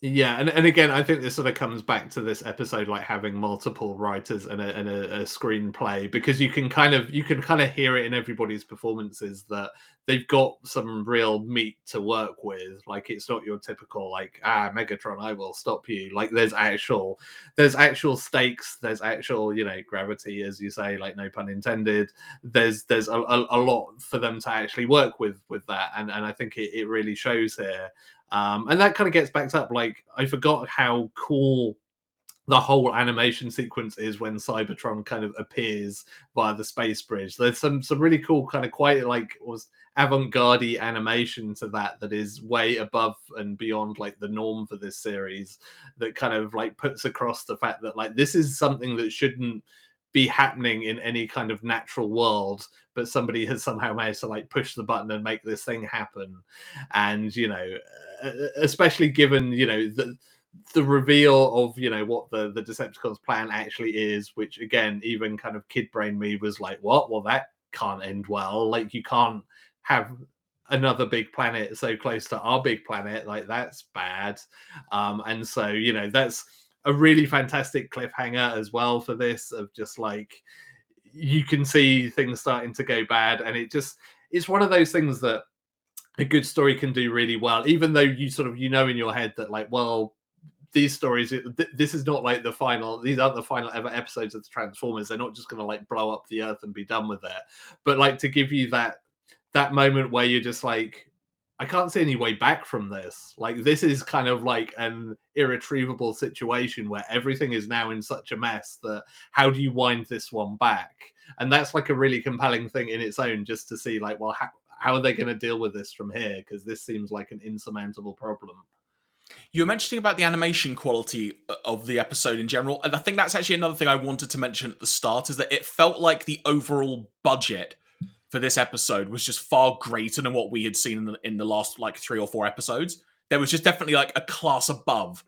Yeah, and, and again, I think this sort of comes back to this episode, like having multiple writers and a, and a, a screenplay, because you can kind of you can kind of hear it in everybody's performances that they've got some real meat to work with. Like it's not your typical like ah Megatron, I will stop you. Like there's actual there's actual stakes. There's actual you know gravity, as you say, like no pun intended. There's there's a, a, a lot for them to actually work with with that, and and I think it, it really shows here. Um, and that kind of gets backed up. Like I forgot how cool the whole animation sequence is when Cybertron kind of appears via the space bridge. There's some some really cool kind of quite like was avant-garde animation to that that is way above and beyond like the norm for this series that kind of like puts across the fact that like this is something that shouldn't be happening in any kind of natural world but somebody has somehow managed to like push the button and make this thing happen and you know especially given you know the the reveal of you know what the the Decepticons plan actually is, which again, even kind of kid brain me was like, what? Well, that can't end well. Like you can't have another big planet so close to our big planet. Like that's bad. Um, and so you know that's a really fantastic cliffhanger as well for this of just like you can see things starting to go bad, and it just it's one of those things that a good story can do really well even though you sort of you know in your head that like well these stories this is not like the final these aren't the final ever episodes of the transformers they're not just going to like blow up the earth and be done with it but like to give you that that moment where you're just like i can't see any way back from this. Like this is kind of like an irretrievable situation where everything is now in such a mess that how do you wind this one back? And that's like a really compelling thing in its own just to see like well how, how are they going to deal with this from here? Because this seems like an insurmountable problem. You were mentioning about the animation quality uh, of the episode in general, and I think that's actually another thing I wanted to mention at the start is that it felt like the overall budget for this episode was just far greater than what we had seen in the, in the last like three or four episodes. There was just definitely like a class above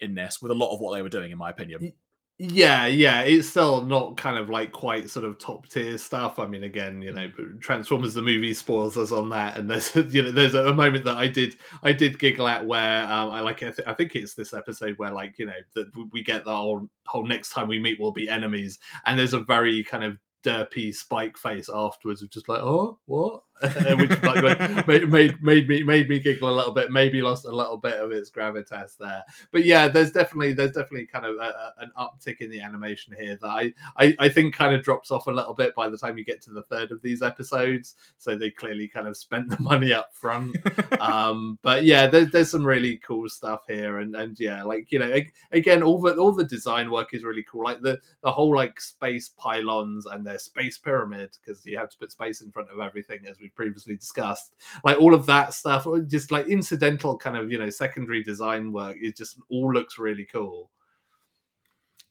in this with a lot of what they were doing, in my opinion. Yeah, yeah, it's still not kind of like quite sort of top tier stuff. I mean, again, you know, Transformers the movie spoils us on that, and there's <laughs> you know there's a moment that I did I did giggle at where um, I like I, th- I think it's this episode where like you know that we get the whole whole next time we meet we'll be enemies, and there's a very kind of derpy spike face afterwards of just like oh what which like made, made made me made me giggle a little bit maybe lost a little bit of its gravitas there. But yeah there's definitely there's definitely kind of a, an uptick in the animation here that I, I i think kind of drops off a little bit by the time you get to the third of these episodes. So they clearly kind of spent the <laughs> money up front. Um but yeah there's, there's some really cool stuff here. And and yeah like you know again all the all the design work is really cool. Like the the whole like space pylons and their space pyramid because you have to put space in front of everything as we we previously discussed. Like all of that stuff, just like incidental kind of you know secondary design work, it just all looks really cool.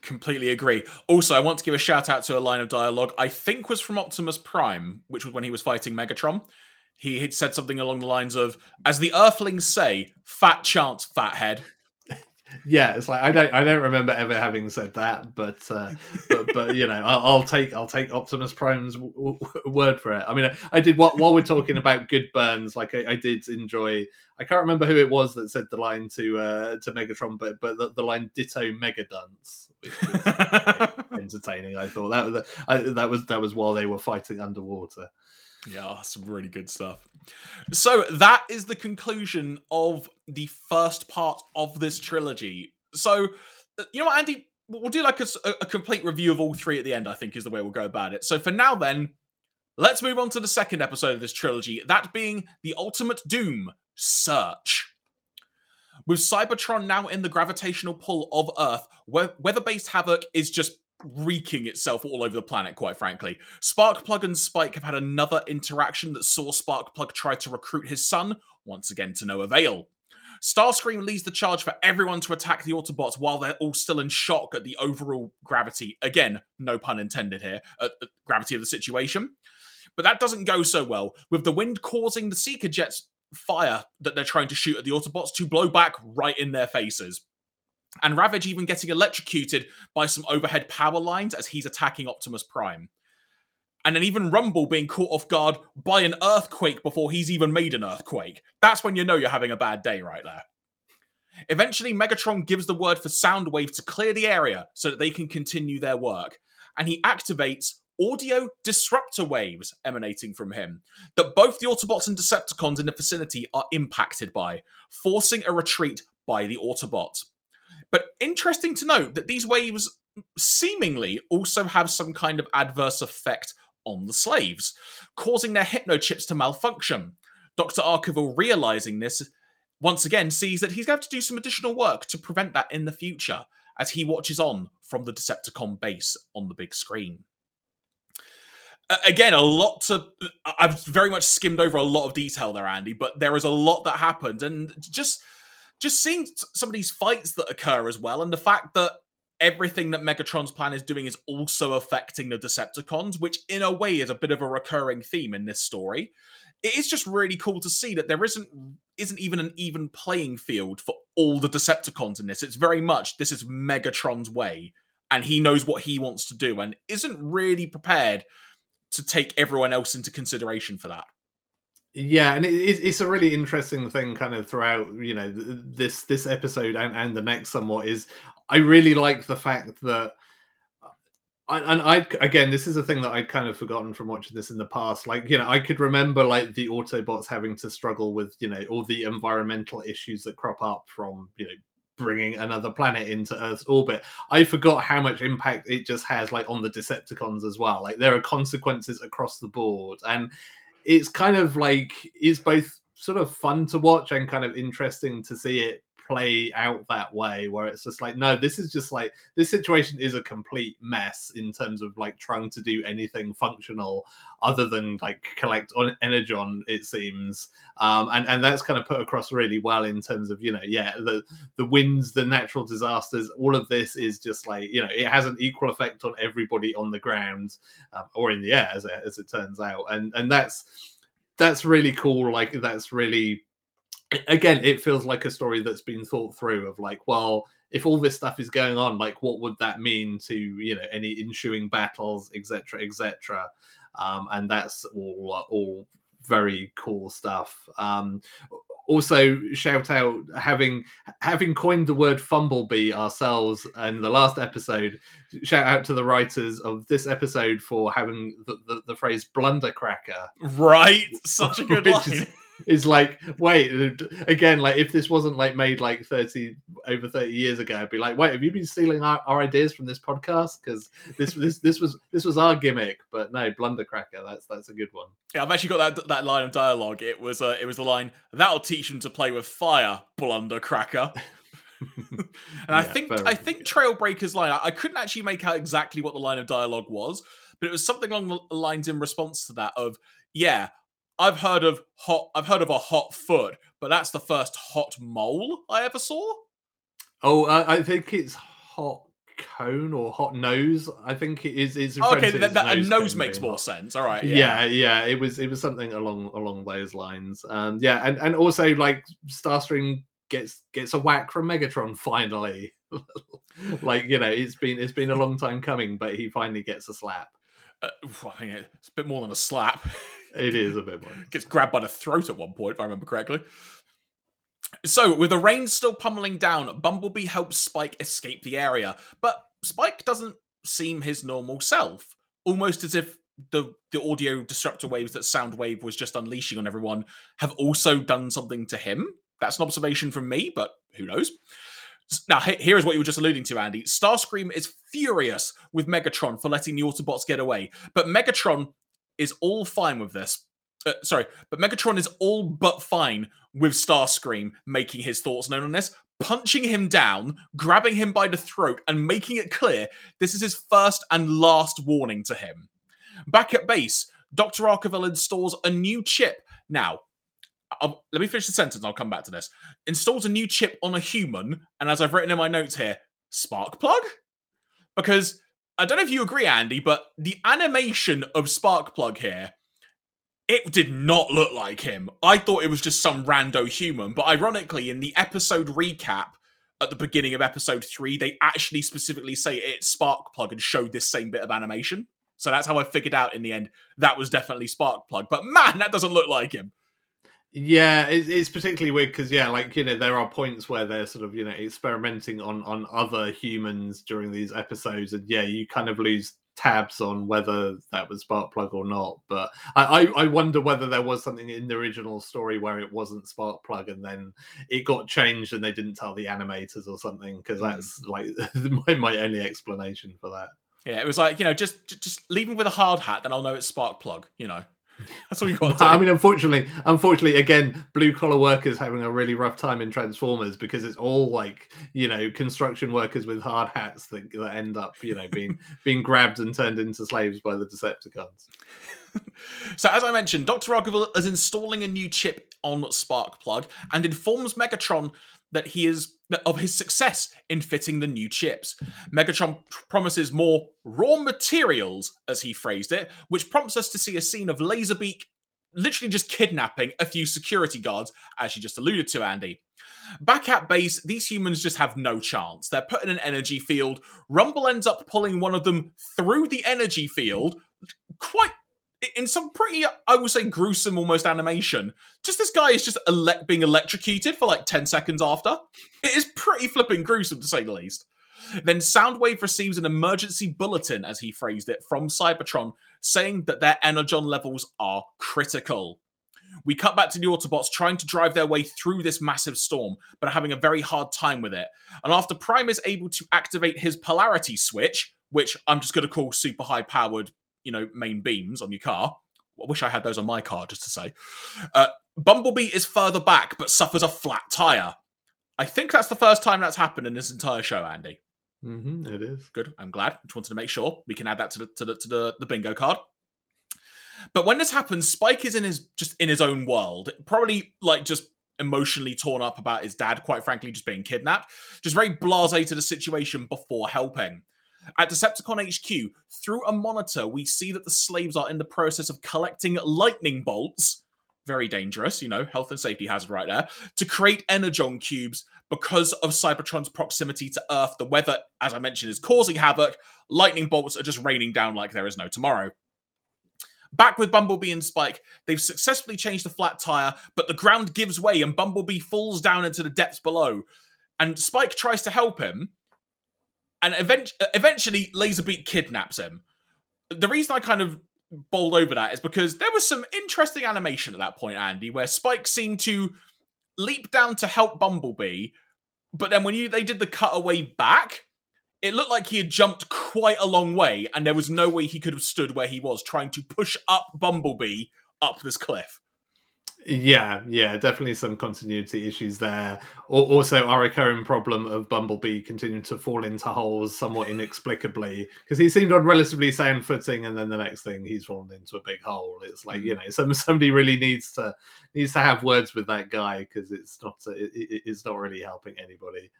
Completely agree. Also, I want to give a shout out to a line of dialogue I think was from Optimus Prime, which was when he was fighting Megatron. He had said something along the lines of, "As the Earthlings say, fat chance, fathead." Yeah, it's like I don't I don't remember ever having said that, but uh, but but you know I'll, I'll, take I'll take Optimus Prime's w- w- word for it. I mean I, did what while we're talking about good burns, like I, I, did enjoy. I can't remember who it was that said the line to uh, to Megatron, but but the, the line "Ditto Mega Dance." <laughs> entertaining. I thought that was I, that was that was while they were fighting underwater. Yeah, some really good stuff. So that is the conclusion of the first part of this trilogy. So, uh, you know what, Andy? We'll do like a, a, complete review of all three at the end, I think is the way we'll go about it. So, for now, then, let's move on to the second episode of this trilogy, that being The Ultimate Doom Search. With Cybertron now in the gravitational pull of Earth, weather based havoc is just wreaking itself all over the planet, quite frankly. Sparkplug and Spike have had another interaction that saw Sparkplug try to recruit his son, once again to no avail. Starscream leads the charge for everyone to attack the Autobots while they're all still in shock at the overall gravity. Again, no pun intended here, at the gravity of the situation. But that doesn't go so well, with the wind causing the Seeker jets fire that they're trying to shoot at the Autobots to blow back right in their faces. And Ravage even getting electrocuted by some overhead power lines as he's attacking Optimus Prime. And then even Rumble being caught off guard by an earthquake before he's even made an earthquake. That's when you know you're having a bad day right there. Eventually, Megatron gives the word for Soundwave to clear the area so that they can continue their work. And he activates audio disruptor waves emanating from him that both the Autobots and Decepticons in the vicinity are impacted by, forcing a retreat by the Autobots. But interesting to note that these waves seemingly also have some kind of adverse effect on the slaves, causing their hypnochips to malfunction. Dr. Arkeville, realizing this, once again sees that he's going to have to do some additional work to prevent that in the future. as he watches on from the Decepticon base on the big screen. Again, a lot to. I've very much skimmed over a lot of detail there, Andy, but there is a lot that happened, and just just seeing some of these fights that occur as well, and the fact that everything that Megatron's plan is doing is also affecting the Decepticons, which in a way is a bit of a recurring theme in this story. It is just really cool to see that there isn't isn't even an even playing field for all the Decepticons in this. It's very much this is Megatron's way, and he knows what he wants to do, and isn't really prepared to take everyone else into consideration for that. Yeah, and it, it's a really interesting thing, kind of throughout, you know, this this episode and, and the next somewhat is I really like the fact that uh, and I again, this is a thing that I'd kind of forgotten from watching this in the past. Like, you know, I could remember like the Autobots having to struggle with, you know, all the environmental issues that crop up from, you know, bringing another planet into Earth's orbit. I forgot how much impact it just has, like on the Decepticons as well. Like, there are consequences across the board, and it's kind of like it's both sort of fun to watch and kind of interesting to see it play out that way where it's just like no this is just like this situation is a complete mess in terms of like trying to do anything functional other than like collect on energon it seems. Um and and that's kind of put across really well in terms of you know yeah the the winds the natural disasters all of this is just like you know it has an equal effect on everybody on the ground um, or in the air as it, as it turns out. And and that's that's really cool like that's really again, it feels like a story that's been thought through of like, well, if all this stuff is going on, like what would that mean to you know any ensuing battles, etc., etc. Um, and that's all all very cool stuff. Um, also, shout out having having coined the word fumblebee ourselves in the last episode. Shout out to the writers of this episode for having the, the, the phrase blundercracker. Right, <laughs> such a <laughs> good line. Is, like wait again like if this wasn't like made like 30 over 30 years ago i'd be like wait have you been stealing our, our ideas from this podcast? Because this this <laughs> this was this was our gimmick but no blundercracker that's that's a good one. Yeah i've actually got that that line of dialogue. It was uh it was the line that'll teach him to play with fire blundercracker. <laughs> And yeah, I think I think Trailbreaker's line. I, I couldn't actually make out exactly what the line of dialogue was, but it was something along the lines in response to that of, yeah, I've heard of hot. I've heard of a hot foot, but that's the first hot mole I ever saw. Oh, uh, I think it's hot cone or hot nose. I think it is. It's okay. That, that, nose, nose makes more hot. sense. All right. Yeah. yeah. yeah, It was. It was something along along those lines. Um, yeah, and and also like Starscream gets gets a whack from Megatron finally. <laughs> like you know, it's been it's been a long time coming, but he finally gets a slap. Uh, I mean, it's a bit more than a slap. <laughs> It is a bit more. Gets grabbed by the throat at one point, if I remember correctly. So, with the rain still pummeling down, Bumblebee helps Spike escape the area, but Spike doesn't seem his normal self. Almost as if the the audio disruptor waves that Soundwave was just unleashing on everyone have also done something to him. That's an observation from me, but who knows? Now, here is what you were just alluding to, Andy. Starscream is furious with Megatron for letting the Autobots get away, but Megatron is all fine with this. Uh, sorry, but Megatron is all but fine with Starscream making his thoughts known on this, punching him down, grabbing him by the throat, and making it clear this is his first and last warning to him. Back at base, Dr. Arkeville installs a new chip. Now, I'll, let me finish the sentence. I'll come back to this. Installs a new chip on a human, and as I've written in my notes here, Sparkplug, because I don't know if you agree, Andy, but the animation of Sparkplug here, it did not look like him. I thought it was just some rando human. But ironically, in the episode recap at the beginning of episode three, they actually specifically say it's Sparkplug and showed this same bit of animation. So that's how I figured out in the end that was definitely Sparkplug. But man, that doesn't look like him. Yeah, it's, it's particularly weird because yeah, like you know, there are points where they're sort of you know experimenting on on other humans during these episodes, and yeah, you kind of lose tabs on whether that was Sparkplug or not. But I, I, I wonder whether there was something in the original story where it wasn't Sparkplug and then it got changed and they didn't tell the animators or something because hmm. that's like <laughs> my, my only explanation for that. Yeah, it was like you know just just leave me with a hard hat, then I'll know it's Sparkplug. You know. That's all you got. I mean, unfortunately, unfortunately, again, blue collar workers having a really rough time in Transformers because it's all like you know construction workers with hard hats that, that end up you know being <laughs> being grabbed and turned into slaves by the Decepticons. <laughs> so, as I mentioned, Dr. Arkeville is installing a new chip on Sparkplug and informs Megatron that he is of his success in fitting the new chips. Megatron promises more raw materials, as he phrased it, which prompts us to see a scene of Laserbeak literally just kidnapping a few security guards, as you just alluded to, Andy. Back at base, these humans just have no chance. They're put in an energy field. Rumble ends up pulling one of them through the energy field, quite in some pretty, I would say, gruesome almost animation, just this guy is just ele- being electrocuted for like 10 seconds after. It is pretty flipping gruesome to say the least. Then Soundwave receives an emergency bulletin, as he phrased it, from Cybertron, saying that their energon levels are critical. We cut back to the Autobots trying to drive their way through this massive storm, but having a very hard time with it. And after Prime is able to activate his polarity switch, which I'm just going to call super high powered you know, main beams on your car. I wish I had those on my car, just to say. Uh, Bumblebee is further back, but suffers a flat tire. I think that's the first time that's happened in this entire show, Andy. Mm-hmm, it is good. I'm glad. Just wanted to make sure we can add that to the to the to the, the bingo card. But when this happens, Spike is in his just in his own world, probably like just emotionally torn up about his dad. Quite frankly, just being kidnapped, just very blasé to the situation before helping. At Decepticon HQ, through a monitor, we see that the slaves are in the process of collecting lightning bolts. Very dangerous, you know, health and safety hazard right there, to create energon cubes because of Cybertron's proximity to Earth. The weather, as I mentioned, is causing havoc. Lightning bolts are just raining down like there is no tomorrow. Back with Bumblebee and Spike, they've successfully changed the flat tire, but the ground gives way and Bumblebee falls down into the depths below. And Spike tries to help him, and event- eventually Laserbeak kidnaps him. The reason I kind of bowled over that is because there was some interesting animation at that point, Andy, where Spike seemed to leap down to help Bumblebee, but then when you they did the cutaway back, it looked like he had jumped quite a long way, and there was no way he could have stood where he was trying to push up Bumblebee up this cliff. Yeah, yeah, definitely some continuity issues there. Also, our recurring problem of Bumblebee continuing to fall into holes somewhat inexplicably because he seemed on relatively sound footing, and then the next thing he's fallen into a big hole. It's like you mm. know, some somebody really needs to needs to have words with that guy because it's not it, it's not really helping anybody.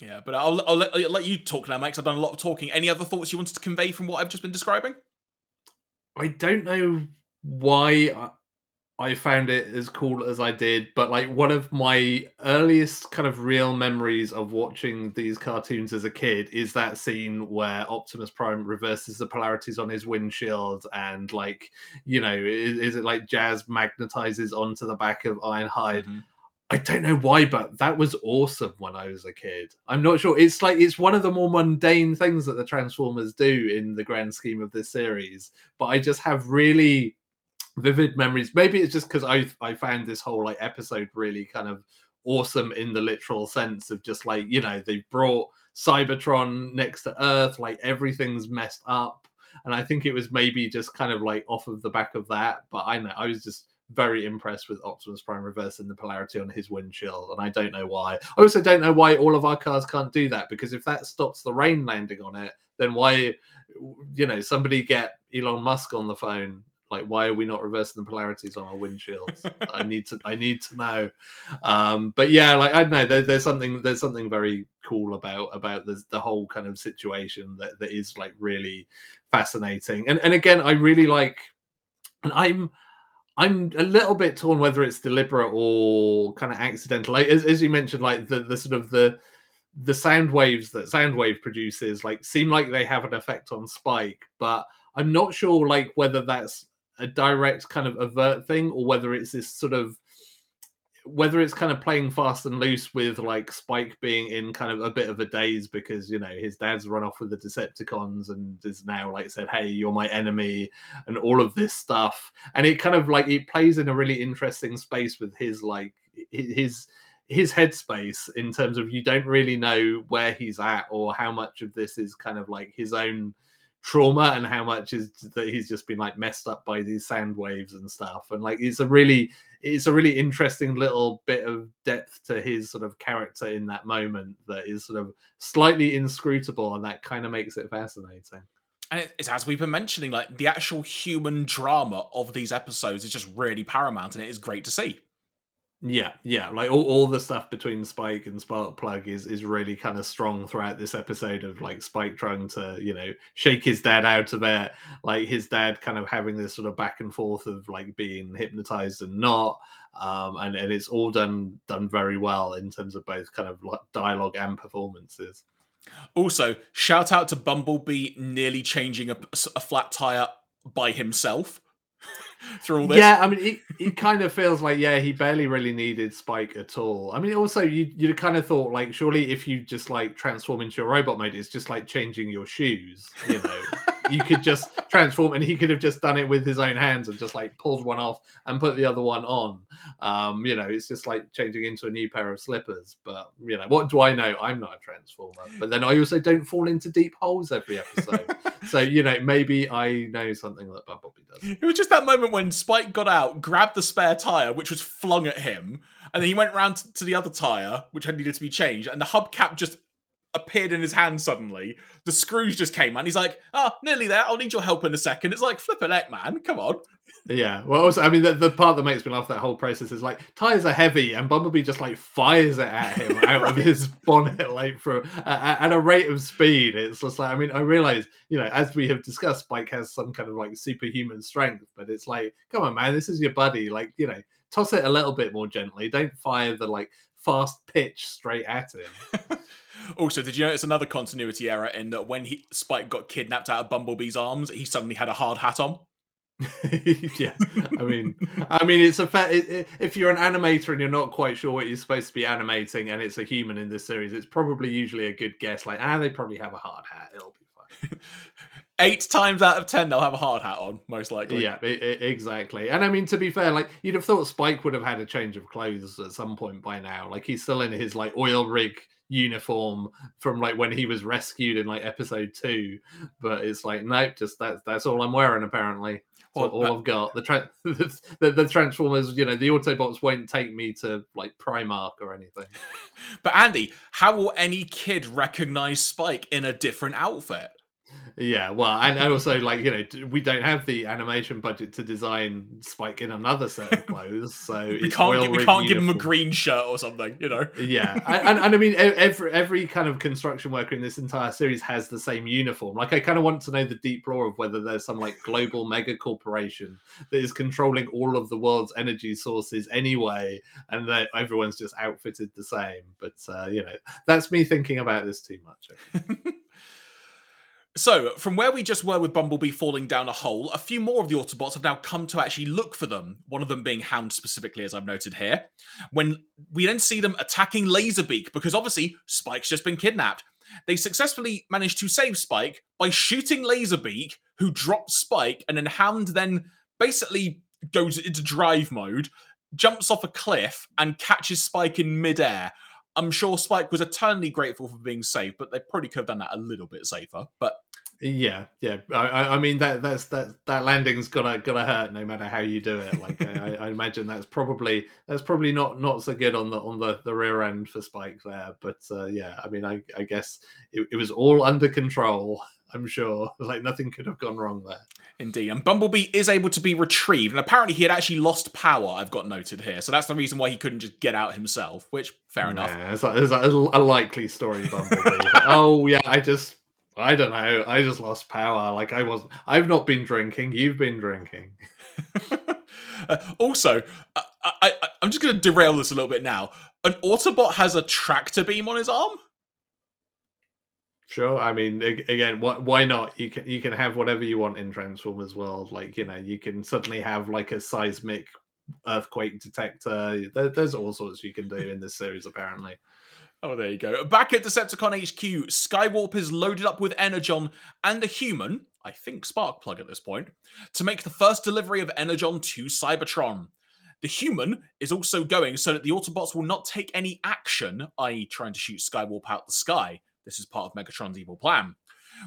Yeah, but I'll, I'll, let, I'll let you talk now, Max. I've done a lot of talking. Any other thoughts you wanted to convey from what I've just been describing? I don't know why I found it as cool as I did, but like one of my earliest kind of real memories of watching these cartoons as a kid is that scene where Optimus Prime reverses the polarities on his windshield and like, you know, is, is it like Jazz magnetizes onto the back of Ironhide? Mm-hmm. I don't know why, but that was awesome when I was a kid. I'm not sure. It's like it's one of the more mundane things that the Transformers do in the grand scheme of this series, but I just have really vivid memories. Maybe it's just because I I found this whole like episode really kind of awesome in the literal sense of just like you know they brought Cybertron next to Earth, like everything's messed up, and I think it was maybe just kind of like off of the back of that. But I know I was just very impressed with Optimus Prime reversing the polarity on his windshield, and I don't know why. I also don't know why all of our cars can't do that because if that stops the rain landing on it, then why, you know, somebody get Elon Musk on the phone like, why are we not reversing the polarities on our windshields? <laughs> I need to, I need to know. Um, but yeah, like I don't know, there, there's something, there's something very cool about about the, the whole kind of situation that, that is like really fascinating. And and again, I really like, and I'm. I'm a little bit torn whether it's deliberate or kind of accidental. Like as, as you mentioned, like the, the sort of the the sound waves that Soundwave produces, like seem like they have an effect on Spike, but I'm not sure like whether that's a direct kind of avert thing or whether it's this sort of whether it's kind of playing fast and loose with like Spike being in kind of a bit of a daze because you know his dad's run off with the Decepticons and is now like said, "Hey, you're my enemy," and all of this stuff, and it kind of like it plays in a really interesting space with his like his his headspace in terms of you don't really know where he's at or how much of this is kind of like his own trauma and how much is that he's just been like messed up by these sound waves and stuff. And like it's a really it's a really interesting little bit of depth to his sort of character in that moment that is sort of slightly inscrutable and that kind of makes it fascinating. And it's as we've been mentioning like the actual human drama of these episodes is just really paramount and it is great to see yeah, yeah, like all, all the stuff between Spike and Sparkplug is is really kind of strong throughout this episode of like Spike trying to, you know, shake his dad out of it, like his dad kind of having this sort of back and forth of like being hypnotized and not. Um, and, and it's all done done very well in terms of both kind of like dialogue and performances. Also, shout out to Bumblebee nearly changing a, a flat tire by himself through all this. Yeah, I mean, it, it kind of feels like yeah, he barely really needed Spike at all. I mean, also you you kind of thought like surely if you just like transform into your robot mode, it's just like changing your shoes, you know. <laughs> you could just transform and he could have just done it with his own hands and just like pulled one off and put the other one on. Um you know it's just like changing into a new pair of slippers but you know what do i know? I'm not a transformer. But then i also don't fall into deep holes every episode. <laughs> So you know maybe i know something that bumblebee does it was just that moment when spike got out grabbed the spare tire which was flung at him and then he went round to the other tire which had needed to be changed and the hubcap just appeared in his hand suddenly. The screws just came and he's like, "Oh, nearly there. I'll need your help in a second. It's like flip a heck, man. Come on." Yeah. Well, also, I mean, the, the part that makes me laugh that whole process is like tires are heavy, and Bumblebee just like fires it at him out of his <laughs> bonnet, like for uh, at a rate of speed. It's just like I mean, I realize you know, as we have discussed, Spike has some kind of like superhuman strength, but it's like, come on, man, this is your buddy. Like, you know, toss it a little bit more gently. Don't fire the like fast pitch straight at him. <laughs> Also, did you notice another continuity error in that when he Spike got kidnapped out of Bumblebee's arms, he suddenly had a hard hat on? <laughs> yeah, I mean, I mean, it's a fair. It, it, if you're an animator and you're not quite sure what you're supposed to be animating, and it's a human in this series, it's probably usually a good guess. Like, ah, they probably have a hard hat. It'll be fine. <laughs> Eight times out of ten, they'll have a hard hat on, most likely. Yeah, exactly. And I mean, to be fair, like you'd have thought Spike would have had a change of clothes at some point by now. Like he's still in his like oil rig uniform from like when he was rescued in like episode two, but it's like nope, just that's that's all I'm wearing apparently. Well, all I've got. The, tra- <laughs> the, the Transformers, you know, the Autobots won't take me to like Primark or anything. <laughs> But Andy, how will any kid recognize Spike in a different outfit? Yeah, well, and also like you know, we don't have the animation budget to design Spike in another set of <laughs> clothes, so we can't get, we can't give him a green shirt or something, you know. yeah, and, <laughs> and, and I mean, every every kind of construction worker in this entire series has the same uniform. Like, I kind of want to know the deep lore of whether there's some like global mega corporation that is controlling all of the world's energy sources anyway, and that everyone's just outfitted the same. But uh, you know, that's me thinking about this too much. <laughs> So, from where we just were with Bumblebee falling down a hole, a few more of the Autobots have now come to actually look for them, one of them being Hound specifically, as I've noted here. When we then see them attacking Laserbeak, because obviously Spike's just been kidnapped. They successfully managed to save Spike by shooting Laserbeak, who drops Spike, and then Hound then basically goes into drive mode, jumps off a cliff, and catches Spike in midair. I'm sure Spike was eternally grateful for being saved, but they probably could have done that a little bit safer. But yeah, yeah. I, I mean that that's that that landing's gonna gonna hurt no matter how you do it. Like I, I, imagine that's probably that's probably not not so good on the on the, the rear end for Spike there. But uh, yeah, I mean I, I guess it, it was all under control. I'm sure <laughs> like nothing could have gone wrong there. Indeed, and Bumblebee is able to be retrieved, and apparently he had actually lost power. I've got noted here, so that's the reason why he couldn't just get out himself. Which fair enough. Yeah, it's, like, it's like a, a likely story, Bumblebee. <laughs> oh yeah, I just I don't know. I just lost power. Like I was. I've not been drinking. You've been drinking. <laughs> uh, also, I, I, I'm just going to derail this a little bit now. An Autobot has a tractor beam on his arm. Sure. I mean, again, why not? You can you can have whatever you want in Transformers world. Like you know, you can suddenly have like a seismic earthquake detector. There, there's all sorts you can do in this series, apparently. Oh, there you go. Back at Decepticon HQ, Skywarp is loaded up with Energon and a human, I think Sparkplug at this point, to make the first delivery of Energon to Cybertron. The human is also going so that the Autobots will not take any action, i.e., trying to shoot Skywarp out the sky. This is part of Megatron's evil plan.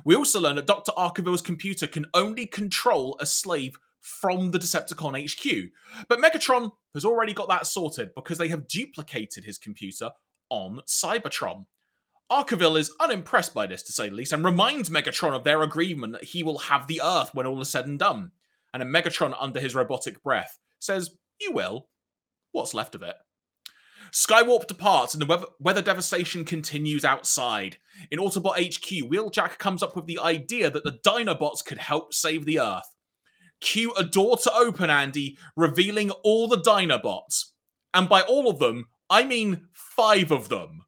We also learn that Dr. Arkeville's computer can only control a slave from the Decepticon HQ. But Megatron has already got that sorted because they have duplicated his computer on Cybertron. Arkeville is unimpressed by this, to say the least, and reminds Megatron of their agreement that he will have the Earth when all is said and done. And then Megatron, under his robotic breath, says, You will. What's left of it? Skywarp departs and the weather, weather, devastation continues outside. In Autobot HQ, Wheeljack comes up with the idea that the Dinobots could help save the Earth. Cue a door to open, Andy, revealing all the Dinobots. And by all of them, I mean five of them.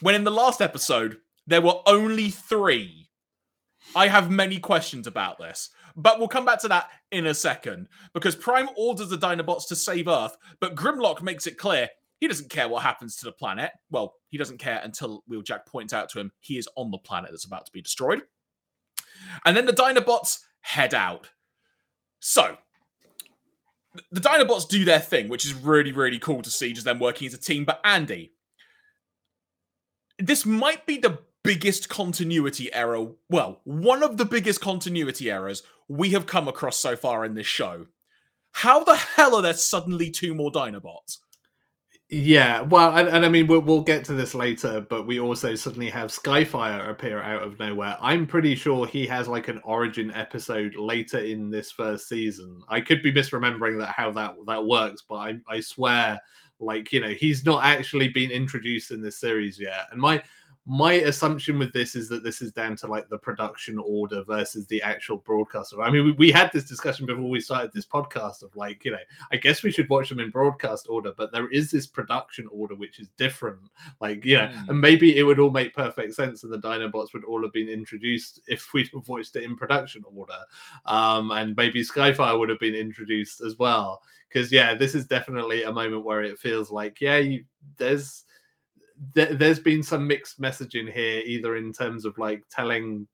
When in the last episode, there were only three. I have many questions about this, but we'll come back to that in a second because Prime orders the Dinobots to save Earth, but Grimlock makes it clear he doesn't care what happens to the planet. Well, he doesn't care until Wheeljack points out to him he is on the planet that's about to be destroyed. And then the Dinobots head out. So, the Dinobots do their thing, which is really, really cool to see just them working as a team. But Andy, this might be the biggest continuity error. Well, one of the biggest continuity errors we have come across so far in this show. How the hell are there suddenly two more Dinobots? Yeah, well, and, and, I mean, we'll, we'll get to this later, but we also suddenly have Skyfire appear out of nowhere. I'm pretty sure he has like an origin episode later in this first season. I could be misremembering that how that that works, but I, I swear, like you know, he's not actually been introduced in this series yet. And my my assumption with this is that this is down to like the production order versus the actual broadcaster. I mean, we, we, had this discussion before we started this podcast of like, you know, I guess we should watch them in broadcast order, but there is this production order which is different. Like, yeah, mm. and maybe it would all make perfect sense and the Dinobots would all have been introduced if <laughs> we'd have watched it in production order. Um, and maybe Skyfire would have been introduced as well. Because, yeah, this is definitely a moment where it feels like, yeah, you, there's th- there's been some mixed messaging here, either in terms of like telling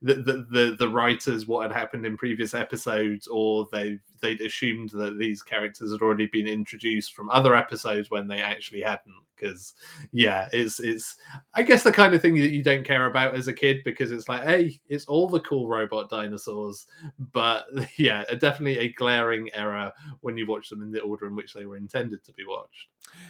the, the the, the writers what had happened in previous episodes, or they they'd assumed that these characters had already been introduced from other episodes when they actually hadn't. Because yeah, it's it's I guess the kind of thing that you don't care about as a kid because it's like, hey, it's all the cool robot dinosaurs, but <laughs> yeah, definitely a glaring error when you watch them in the order in which they were intended to be watched.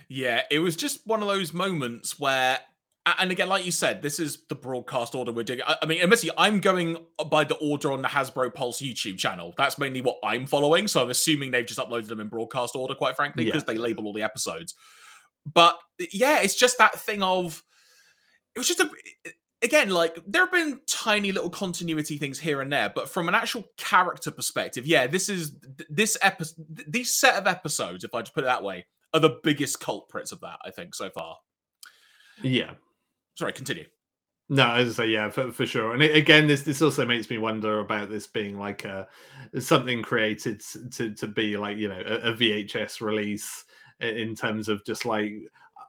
Yeah, it was just one of those moments where and again, like you said, this is the broadcast order we're doing. I, mean, admittedly, I'm going by the order on the Hasbro Pulse YouTube channel. That's mainly what I'm following. So I'm assuming they've just uploaded them in broadcast order, quite frankly, because yeah. they label all the episodes. But yeah, it's just that thing of it was just a again, like there have been tiny little continuity things here and there, but from an actual character perspective, yeah, this is this episode, these set of episodes, if I just put it that way, are the biggest culprits of that, I think, so far. Yeah. Sorry, continue. No, as I say, yeah, for, for sure. And it, again, this this also makes me wonder about this being like a something created to to be like you know a, a VHS release in terms of just like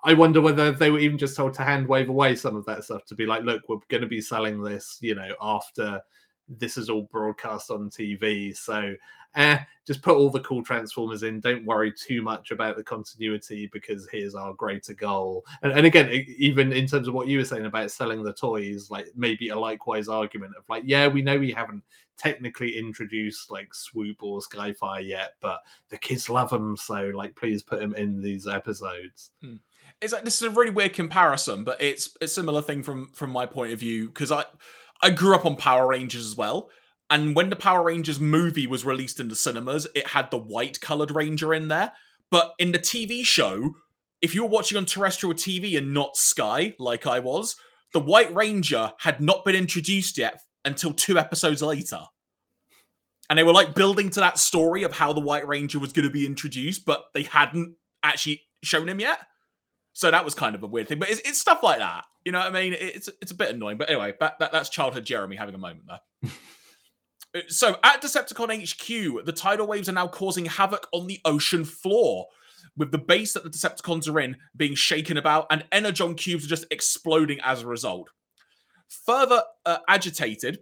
I wonder whether they were even just told to hand wave away some of that stuff to be like, look, we're going to be selling this, you know, after this is all broadcast on TV. So eh, just put all the cool transformers in. Don't worry too much about the continuity because here's our greater goal. And, and again, even in terms of what you were saying about selling the toys, like maybe a likewise argument of like, yeah, we know we haven't technically introduced like Swoop or Skyfire yet, but the kids love them, so like please put them in these episodes. Hmm. It's like this is a really weird comparison, but it's a similar thing from from my point of view because I I grew up on Power Rangers as well. And when the Power Rangers movie was released in the cinemas, it had the white colored Ranger in there. But in the TV show, if you were watching on terrestrial TV and not Sky, like I was, the White Ranger had not been introduced yet until two episodes later. And they were like building to that story of how the White Ranger was going to be introduced, but they hadn't actually shown him yet. So that was kind of a weird thing. But it's, it's stuff like that. You know what I mean? It's it's a bit annoying, but anyway, that, that that's childhood Jeremy having a moment there. <laughs> Uh, so at Decepticon HQ, the tidal waves are now causing havoc on the ocean floor, with the base that the Decepticons are in being shaken about, and energon cubes are just exploding as a result. Further uh, agitated,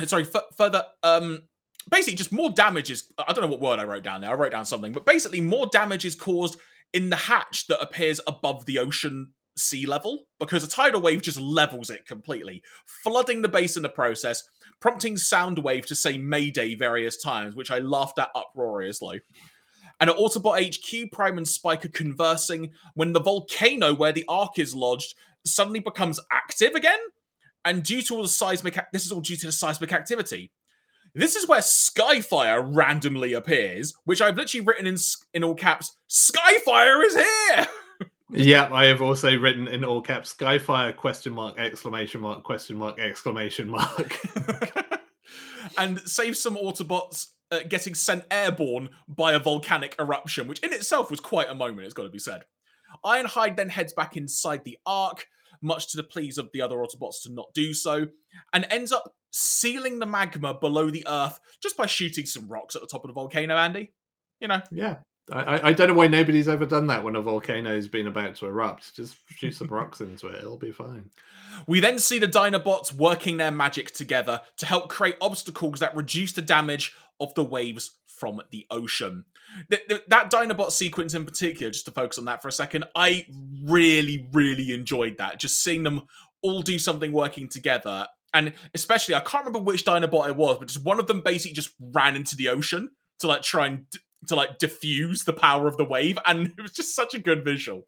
uh, sorry, f- further um, basically just more damage is i don't know what word i wrote down there i wrote down something but basically more damage is caused in the hatch that appears above the ocean sea level because a tidal wave just levels it completely, flooding the base in the process, prompting Soundwave to say Mayday various times, which I laughed at uproariously. And at Autobot HQ, Prime and Spike are conversing when the volcano where the Ark is lodged suddenly becomes active again. And due to all the seismic, this is all due to the seismic activity. This is where Skyfire randomly appears, which I've literally written in in all caps. Skyfire is here. <laughs> yeah, I have also written in all caps. Skyfire question mark exclamation mark question mark exclamation mark. <laughs> and save some Autobots uh, getting sent airborne by a volcanic eruption, which in itself was quite a moment. It's got to be said. Ironhide then heads back inside the Ark, much to the pleas of the other Autobots to not do so, and ends up sealing the magma below the Earth just by shooting some rocks at the top of the volcano, Andy. You know. Yeah. I, I don't know why nobody's ever done that when a volcano's been about to erupt. Just shoot some rocks into it, it'll be fine. We then see the Dinobots working their magic together to help create obstacles that reduce the damage of the waves from the ocean. The, the, that Dinobot sequence in particular, just to focus on that for a second, I really, really enjoyed that. Just seeing them all do something working together. And especially, I can't remember which Dinobot it was, but just one of them basically just ran into the ocean to like try and to like diffuse the power of the wave. And <laughs> it was just such a good visual.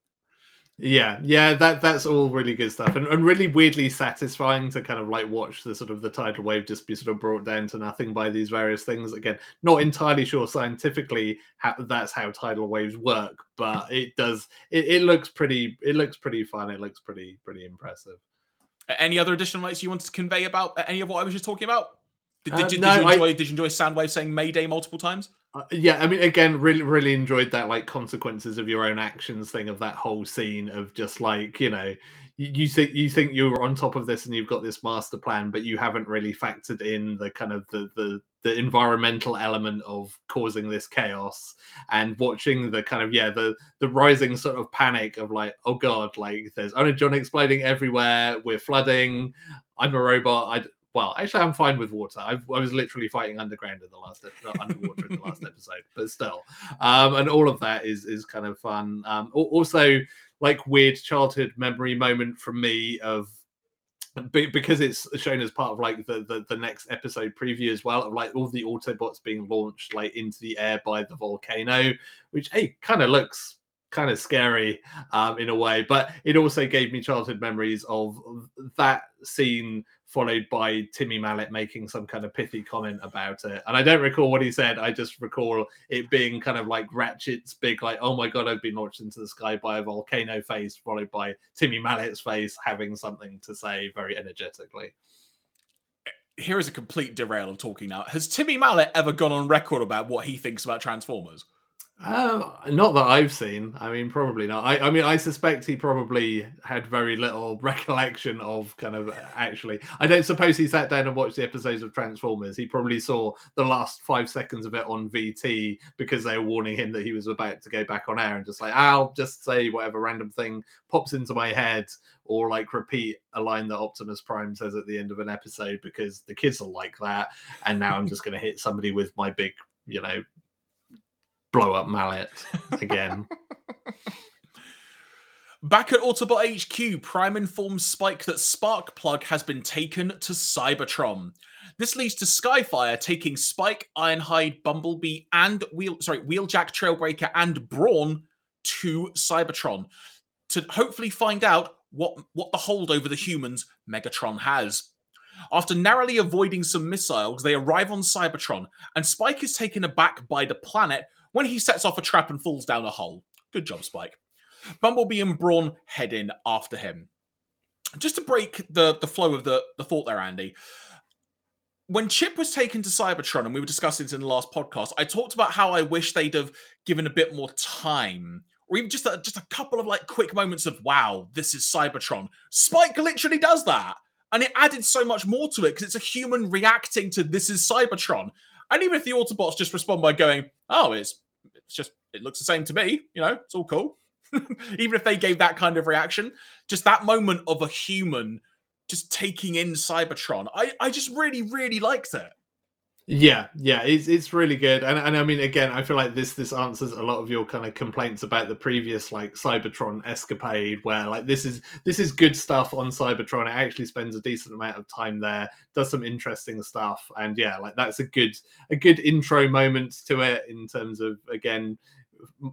Yeah, yeah, that that's all really good stuff, and, and really weirdly satisfying to kind of like watch the sort of the tidal wave just be sort of brought down to nothing by these various things. Again, not entirely sure scientifically how that's how tidal waves work, but it does. It, it looks pretty. It looks pretty fun. It looks pretty pretty impressive. Any other additional notes you wanted to convey about any of what I was just talking about? Did, did, uh, no, did you enjoy? I, did you enjoy Soundwave saying Mayday multiple times? Uh, yeah, I mean, again, really, really enjoyed that like consequences of your own actions thing of that whole scene of just like you know, you, you think you think you're on top of this and you've got this master plan, but you haven't really factored in the kind of the the the environmental element of causing this chaos and watching the kind of yeah the the rising sort of panic of like oh god like there's energon exploding everywhere we're flooding i'm a robot i well, actually, I'm fine with water. I've, i was literally fighting underground in the last underwater in the last <laughs> episode, but still, um, and all of that is is kind of fun. Um, also, like weird childhood memory moment from me of because it's shown as part of like the, the, the next episode preview as well of like all the autobots being launched like into the air by the volcano which hey kind of looks kind of scary um in a way but it also gave me childhood memories of that scene followed by Timmy Mallett making some kind of pithy comment about it. And I don't recall what he said. I just recall it being kind of like Ratchet's big, like, oh my God, I've been launched into the sky by a volcano face, followed by Timmy Mallett's face having something to say very energetically. Here is a complete derail of talking now. Has Timmy Mallett ever gone on record about what he thinks about Transformers? Um, not that I've seen. I mean, probably not. I, I mean, I suspect he probably had very little <laughs> recollection of kind of actually. I don't suppose he sat down and watched the episodes of Transformers. He probably saw the last five seconds of it on VT because they were warning him that he was about to go back on air and just like, I'll just say whatever random thing pops into my head or like repeat a line that Optimus Prime says at the end of an episode because the kids are like that. And now I'm just going to hit somebody with my big, you know, blow up mallet again. <laughs> Back at Autobot HQ, Prime informs Spike that Sparkplug has been taken to Cybertron. This leads to Skyfire taking Spike, Ironhide, Bumblebee, and Wheel sorry, Wheeljack, Trailbreaker, and Brawn to Cybertron to hopefully find out what, what the hold over the humans Megatron has. After narrowly avoiding some missiles, they arrive on Cybertron, and Spike is taken aback by the planet when he sets off a trap and falls down a hole. Good job, Spike. Bumblebee and Brawn head in after him. Just to break the, the flow of the, the thought there, Andy, when Chip was taken to Cybertron, and we were discussing this in the last podcast, I talked about how I wish they'd have given a bit more time, or even just a, just a couple of like quick moments of "Wow, this is Cybertron." Spike literally does that, and it added so much more to it because it's a human reacting to "This is Cybertron," And even if the Autobots just respond by going, "Oh, it's it's just it looks the same to me," you know, it's all cool. <laughs> even if they gave that kind of reaction, just that moment of a human just taking in Cybertron, I I just really really liked it. Yeah, yeah, it's it's really good, and and I mean, again, I feel like this this answers a lot of your kind of complaints about the previous like Cybertron escapade, where like this is this is good stuff on Cybertron. It actually spends a decent amount of time there, does some interesting stuff, and yeah, like that's a good a good intro moment to it in terms of again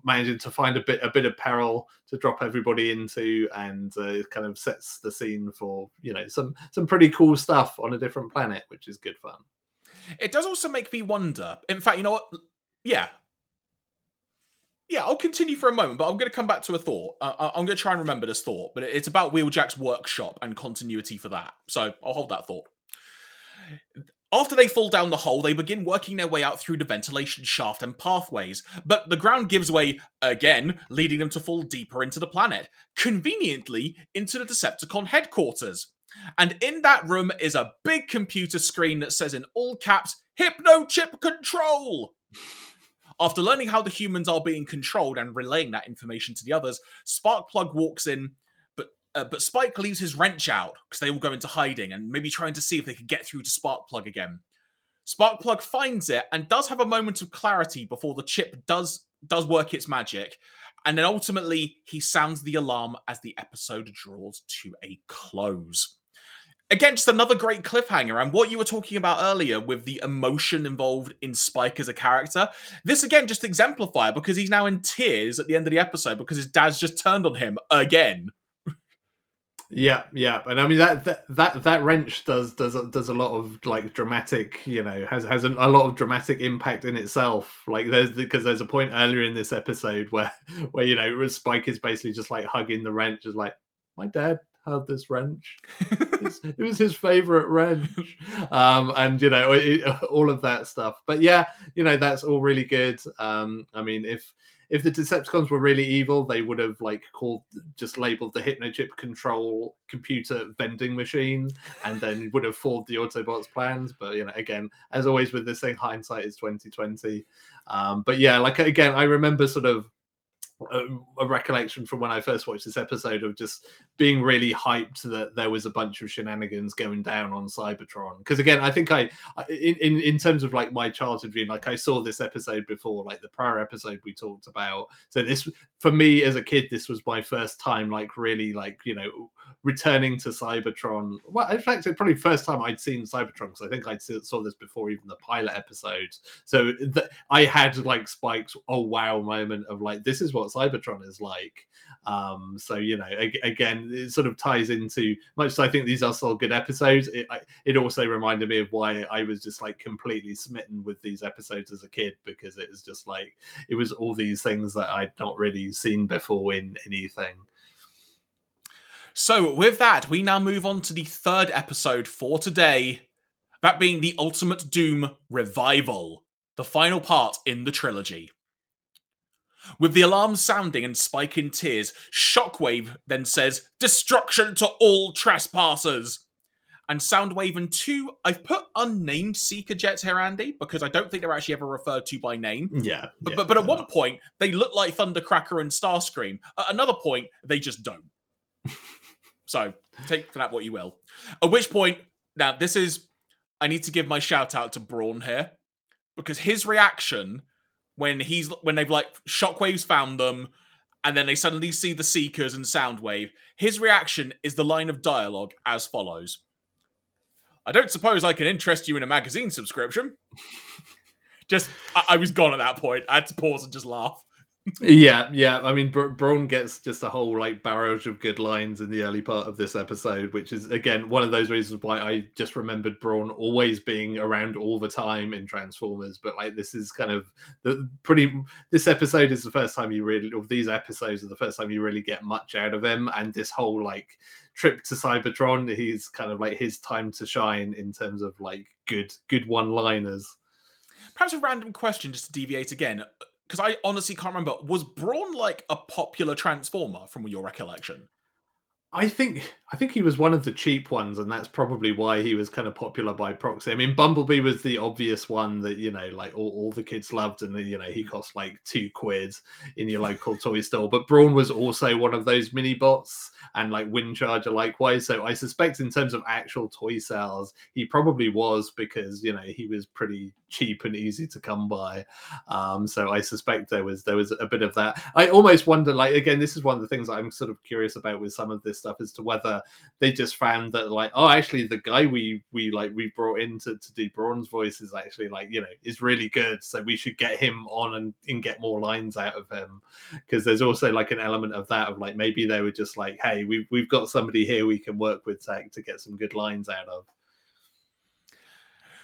managing to find a bit a bit of peril to drop everybody into and uh, kind of sets the scene for you know some some pretty cool stuff on a different planet which is good fun it does also make me wonder. In fact, you know what? Yeah. Yeah, I'll continue for a moment, but I'm going to come back to a thought. Uh, I'm going to try and remember this thought, but it's about Wheeljack's workshop and continuity for that. So I'll hold that thought. After they fall down the hole, they begin working their way out through the ventilation shaft and pathways, but the ground gives way again, leading them to fall deeper into the planet, conveniently into the Decepticon headquarters. And in that room is a big computer screen that says in all caps, Hypno Chip Control. After learning how the humans are being controlled and relaying that information to the others, Sparkplug walks in, but uh, but Spike leaves his wrench out because they all go into hiding and maybe trying to see if they can get through to Sparkplug again. Sparkplug finds it and does have a moment of clarity before the chip does does work its magic, and then ultimately he sounds the alarm as the episode draws to a close against another great cliffhanger and what you were talking about earlier with the emotion involved in Spike as a character. This again just exemplify because he's now in tears at the end of the episode because his dad's just turned on him again. Yeah, yeah, and I mean that that that, wrench does does does a lot of like dramatic, you know, has has a, a lot of dramatic impact in itself. Like there's because there's a point earlier in this episode where <laughs> where you know Spike is basically just like hugging the wrench, just like my dad had this wrench. <laughs> it was his favorite wrench, um, and you know it, <laughs> all of that stuff. But yeah, you know that's all really good. Um, I mean, if if the Decepticons were really evil, they would have like called just labeled the Hypnochip control computer vending machine, and then would have fooled the Autobots' plans. But you know, again, as always with this thing, hindsight is twenty twenty. Um, but yeah, like again, I remember sort of a, recollection from when I first watched this episode of just being really hyped that there was a bunch of shenanigans going down on Cybertron. Because again, I think I, in, in in terms of like my childhood dream, like I saw this episode before, like the prior episode we talked about. So this, for me as a kid, this was my first time, like really, like you know, returning to Cybertron. Well, in fact, it's probably first time I'd seen Cybertron because I think I saw this before even the pilot episodes. So th- I had like Spike's oh wow moment of like this is what Cybertron is like. Um, so you know, ag- again, it sort of ties into much as I think these are still good episodes. It I, it also reminded me of why I was just like completely smitten with these episodes as a kid because it was just like it was all these things that I'd not really seen before in anything. So, with that, we now move on to the third episode for today. That being the Ultimate Doom Revival, the final part in the trilogy. With the alarm sounding and Spike in tears, Shockwave then says, Destruction to all trespassers! And Soundwave and two, I've put unnamed Seeker jets here, Andy, because I don't think they're actually ever referred to by name. Yeah. But, yeah, but, but at one point, they look like Thundercracker and Starscream. At another point, they just don't. <laughs> So take that what you will. At which point, now this is, I need to give my shout out to Brawn here because his reaction when he's when they've like shockwaves found them and then they suddenly see the seekers and soundwave his reaction is the line of dialogue as follows. I don't suppose i can interest you in a magazine subscription. <laughs> Just I, I was gone at that point. I had to pause and just laugh yeah, yeah. I mean, Br- Brawn gets just a whole like barrage of good lines in the early part of this episode, which is again one of those reasons why I just remembered Brawn always being around all the time in Transformers. But like, this is kind of the pretty. This episode is the first time you really, or these episodes are the first time you really get much out of him, and this whole like trip to Cybertron, he's kind of like his time to shine in terms of like good, good one-liners. Perhaps a random question, just to deviate again because I honestly can't remember. Was Brawn like a popular Transformer from your recollection? I think I think he was one of the cheap ones, and that's probably why he was kind of popular by proxy. I mean, Bumblebee was the obvious one that you know, like all, all the kids loved, and you know, he cost like two quid in your local toy store. But Brawn was also one of those mini bots, and like Windcharger likewise. So I suspect, in terms of actual toy sales, he probably was because you know he was pretty cheap and easy to come by. Um, so I suspect there was there was a bit of that. I almost wonder, like again, this is one of the things I'm sort of curious about with some of this stuff as to whether they just found that like, oh, actually, the guy we we like we brought in to, to do Brawn's voice is actually like you know is really good, so we should get him on and, and get more lines out of him because there's also like an element of that of like maybe they were just like, hey, we've we've got somebody here we can work with Tech to get some good lines out of.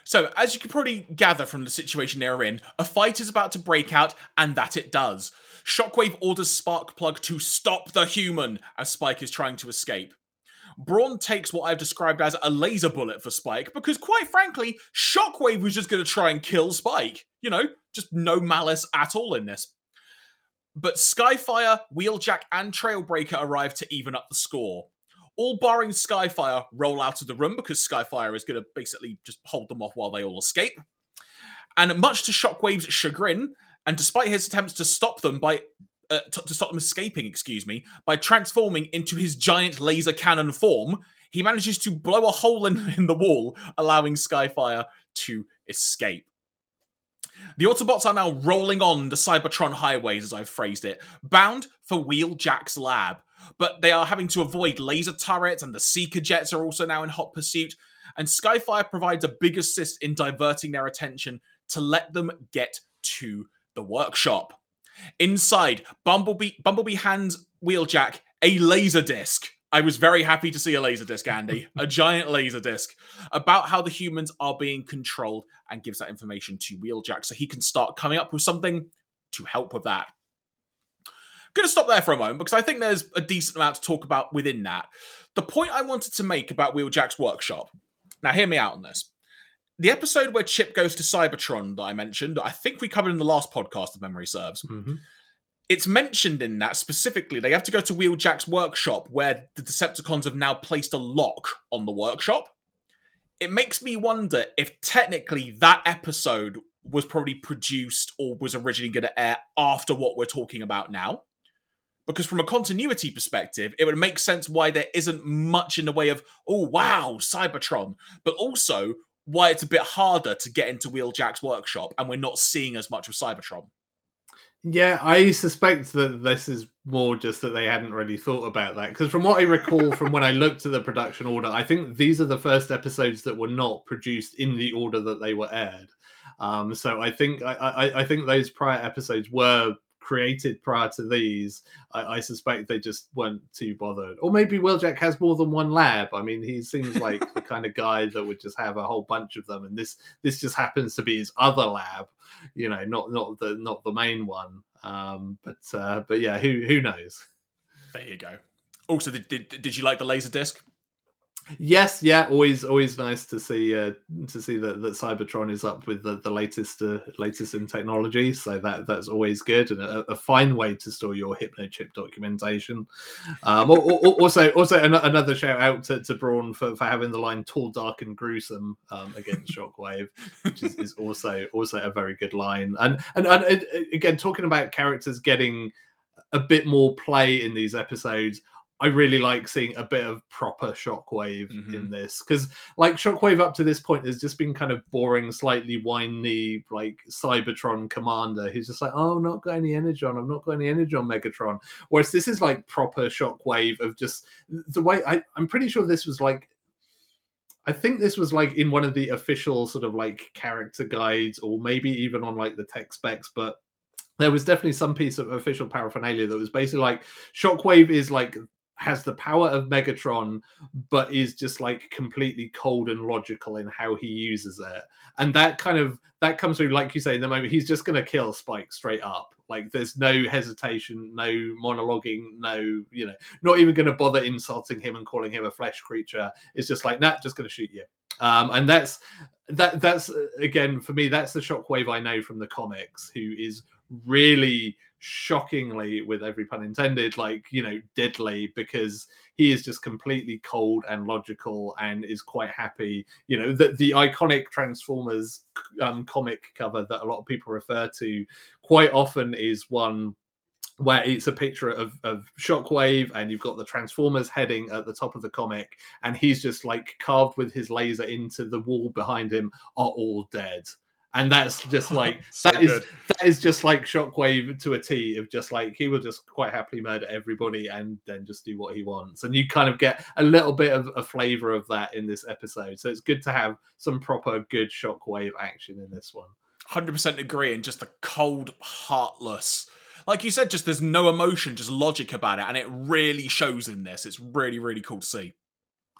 So, as you can probably gather from the situation they're in, a fight is about to break out, and that it does. Shockwave orders Sparkplug to stop the human as Spike is trying to escape. Brawn takes what I've described as a laser bullet for Spike because, quite frankly, Shockwave was just going to try and kill Spike. You know, just no malice at all in this. But Skyfire, Wheeljack, and Trailbreaker arrive to even up the score all barring Skyfire roll out of the room because Skyfire is going to basically just hold them off while they all escape. And much to Shockwave's chagrin, and despite his attempts to stop them by uh, t- to stop them escaping, excuse me, by transforming into his giant laser cannon form, he manages to blow a hole in, in the wall, allowing Skyfire to escape. The Autobots are now rolling on the Cybertron highways, as I've phrased it, bound for Wheeljack's lab, but they are having to avoid laser turrets, and the Seeker jets are also now in hot pursuit. And Skyfire provides a big assist in diverting their attention to let them get to the workshop. Inside, Bumblebee Bumblebee hands Wheeljack a laser disc. I was very happy to see a laser disc, Andy, <laughs> a giant laser disc about how the humans are being controlled and gives that information to Wheeljack so he can start coming up with something to help with that I'm going to stop there for a moment because I think there's a decent amount to talk about within that. The point I wanted to make about Wheeljack's workshop. Now, hear me out on this. The episode where Chip goes to Cybertron that I mentioned, I think we covered in the last podcast, if memory serves. Mm-hmm. It's mentioned in that specifically. They have to go to Wheeljack's workshop where the Decepticons have now placed a lock on the workshop. It makes me wonder if technically that episode was probably produced or was originally going to air after what we're talking about now because from a continuity perspective, it would make sense why there isn't much in the way of, oh, wow, Cybertron, but also why it's a bit harder to get into Wheeljack's workshop and we're not seeing as much of Cybertron. Yeah, I suspect that this is more just that they hadn't really thought about that. Because from what I recall from when I looked at the production order, I think these are the first episodes that were not produced in the order that they were aired. Um, so I think I, I, I think those prior episodes were created prior to these, I, I, suspect they just weren't too bothered. Or maybe Wheeljack has more than one lab. I mean, he seems like the kind of guy that would just have a whole bunch of them, and this this just happens to be his other lab. You know, not not the not the main one. Um, but uh, but yeah, who who knows? There you go. Also, did, did, did you like the laser disc? Yes, yeah, always always nice to see uh, to see that, that Cybertron is up with the, the latest uh, latest in technology. So that that's always good and a, a fine way to store your hypnochip documentation. Um, also, also another shout out to, to Brawn for, for having the line "tall, dark, and gruesome" um, against Shockwave, which is, is also also a very good line. And, and and again, talking about characters getting a bit more play in these episodes. I really like seeing a bit of proper Shockwave mm-hmm. in this because, like, Shockwave up to this point has just been kind of boring, slightly whiny, like Cybertron commander who's just like, "Oh, I'm not got any energon. I'm not got any energon Megatron." Whereas this is like proper Shockwave of just the way I, I'm pretty sure this was like I think this was like in one of the official sort of like character guides, or maybe even on like the tech specs, but there was definitely some piece of official paraphernalia that was basically like Shockwave is like has the power of Megatron, but is just like completely cold and logical in how he uses it. And that kind of that comes through, like you say, in the moment he's just gonna kill Spike straight up. Like there's no hesitation, no monologuing, no, you know, not even gonna bother insulting him and calling him a flesh creature. It's just like, nah, just gonna shoot you. Um, and that's that that's again for me, that's the shockwave I know from the comics, who is really shockingly, with every pun intended, like, you know, deadly because he is just completely cold and logical and is quite happy. You know, the, the iconic Transformers um, comic cover that a lot of people refer to quite often is one where it's a picture of, of Shockwave and you've got the Transformers heading at the top of the comic, and he's just like carved with his laser into the wall behind him are all dead and that's just <laughs> like So that is that is just like Shockwave to a T of just like he will just quite happily murder everybody and then just do what he wants, and you kind of get a little bit of a flavor of that in this episode. So it's good to have some proper good Shockwave action in this one. 100% agree and just the cold heartless like you said just there's no emotion just logic about it and it really shows in this it's really really cool to see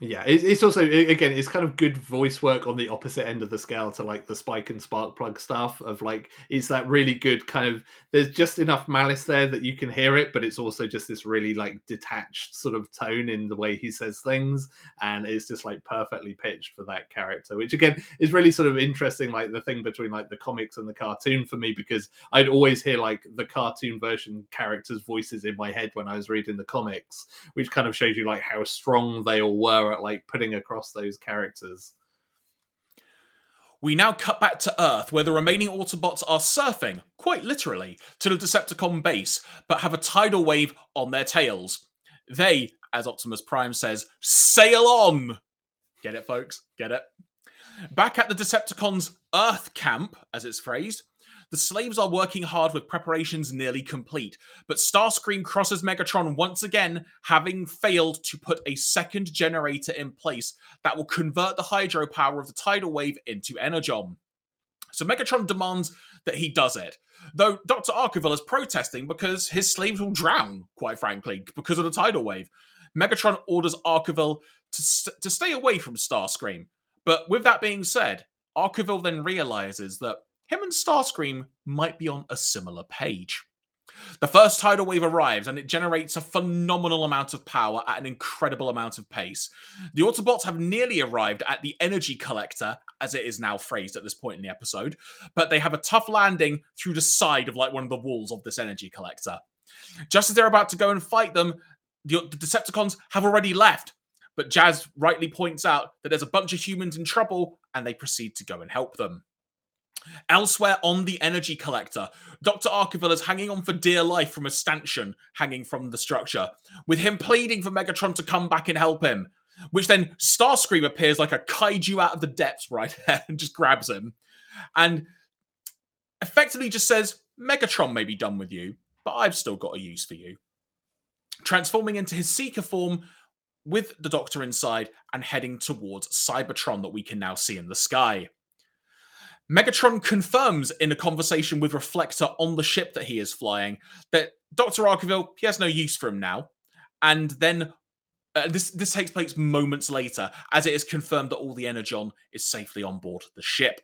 Yeah, it's also again, it's kind of good voice work on the opposite end of the scale to like the spike and Sparkplug stuff of like it's that really good kind of there's just enough malice there that you can hear it, but it's also just this really like detached sort of tone in the way he says things, and it's just like perfectly pitched for that character, which again is really sort of interesting, like the thing between like the comics and the cartoon for me, because I'd always hear like the cartoon version characters' voices in my head when I was reading the comics, which kind of shows you like how strong they all were at like putting across those characters. we now cut back to earth where the remaining autobots are surfing quite literally to the decepticon base but have a tidal wave on their tails. They as optimus prime says sail on! Get it folks? Get it? Back at the decepticons earth camp as it's phrased the slaves are working hard with preparations nearly complete, but Starscream crosses Megatron once again, having failed to put a second generator in place that will convert the hydropower of the tidal wave into energon. So Megatron demands that he does it, though Dr. Arkeville is protesting because his slaves will drown, quite frankly, because of the tidal wave. Megatron orders Arkeville to, st- to stay away from Starscream. But with that being said, Arkeville then realizes that him and Starscream might be on a similar page. The first tidal wave arrives and it generates a phenomenal amount of power at an incredible amount of pace. The Autobots have nearly arrived at the energy collector, as it is now phrased at this point in the episode, but they have a tough landing through the side of like one of the walls of this energy collector. Just as they're about to go and fight them, the, Decepticons have already left. But Jazz rightly points out that there's a bunch of humans in trouble and they proceed to go and help them. Elsewhere on the energy collector, Dr. Arkeville is hanging on for dear life from a stanchion hanging from the structure, with him pleading for Megatron to come back and help him. Which then Starscream appears like a kaiju out of the depths right there <laughs> and just grabs him. And effectively just says, Megatron may be done with you, but I've still got a use for you. Transforming into his Seeker form with the Doctor inside and heading towards Cybertron that we can now see in the sky. Megatron confirms in a conversation with Reflector on the ship that he is flying that Dr. Arkeville, he has no use for him now. And then uh, this this takes place moments later, as it is confirmed that all the Energon is safely on board the ship.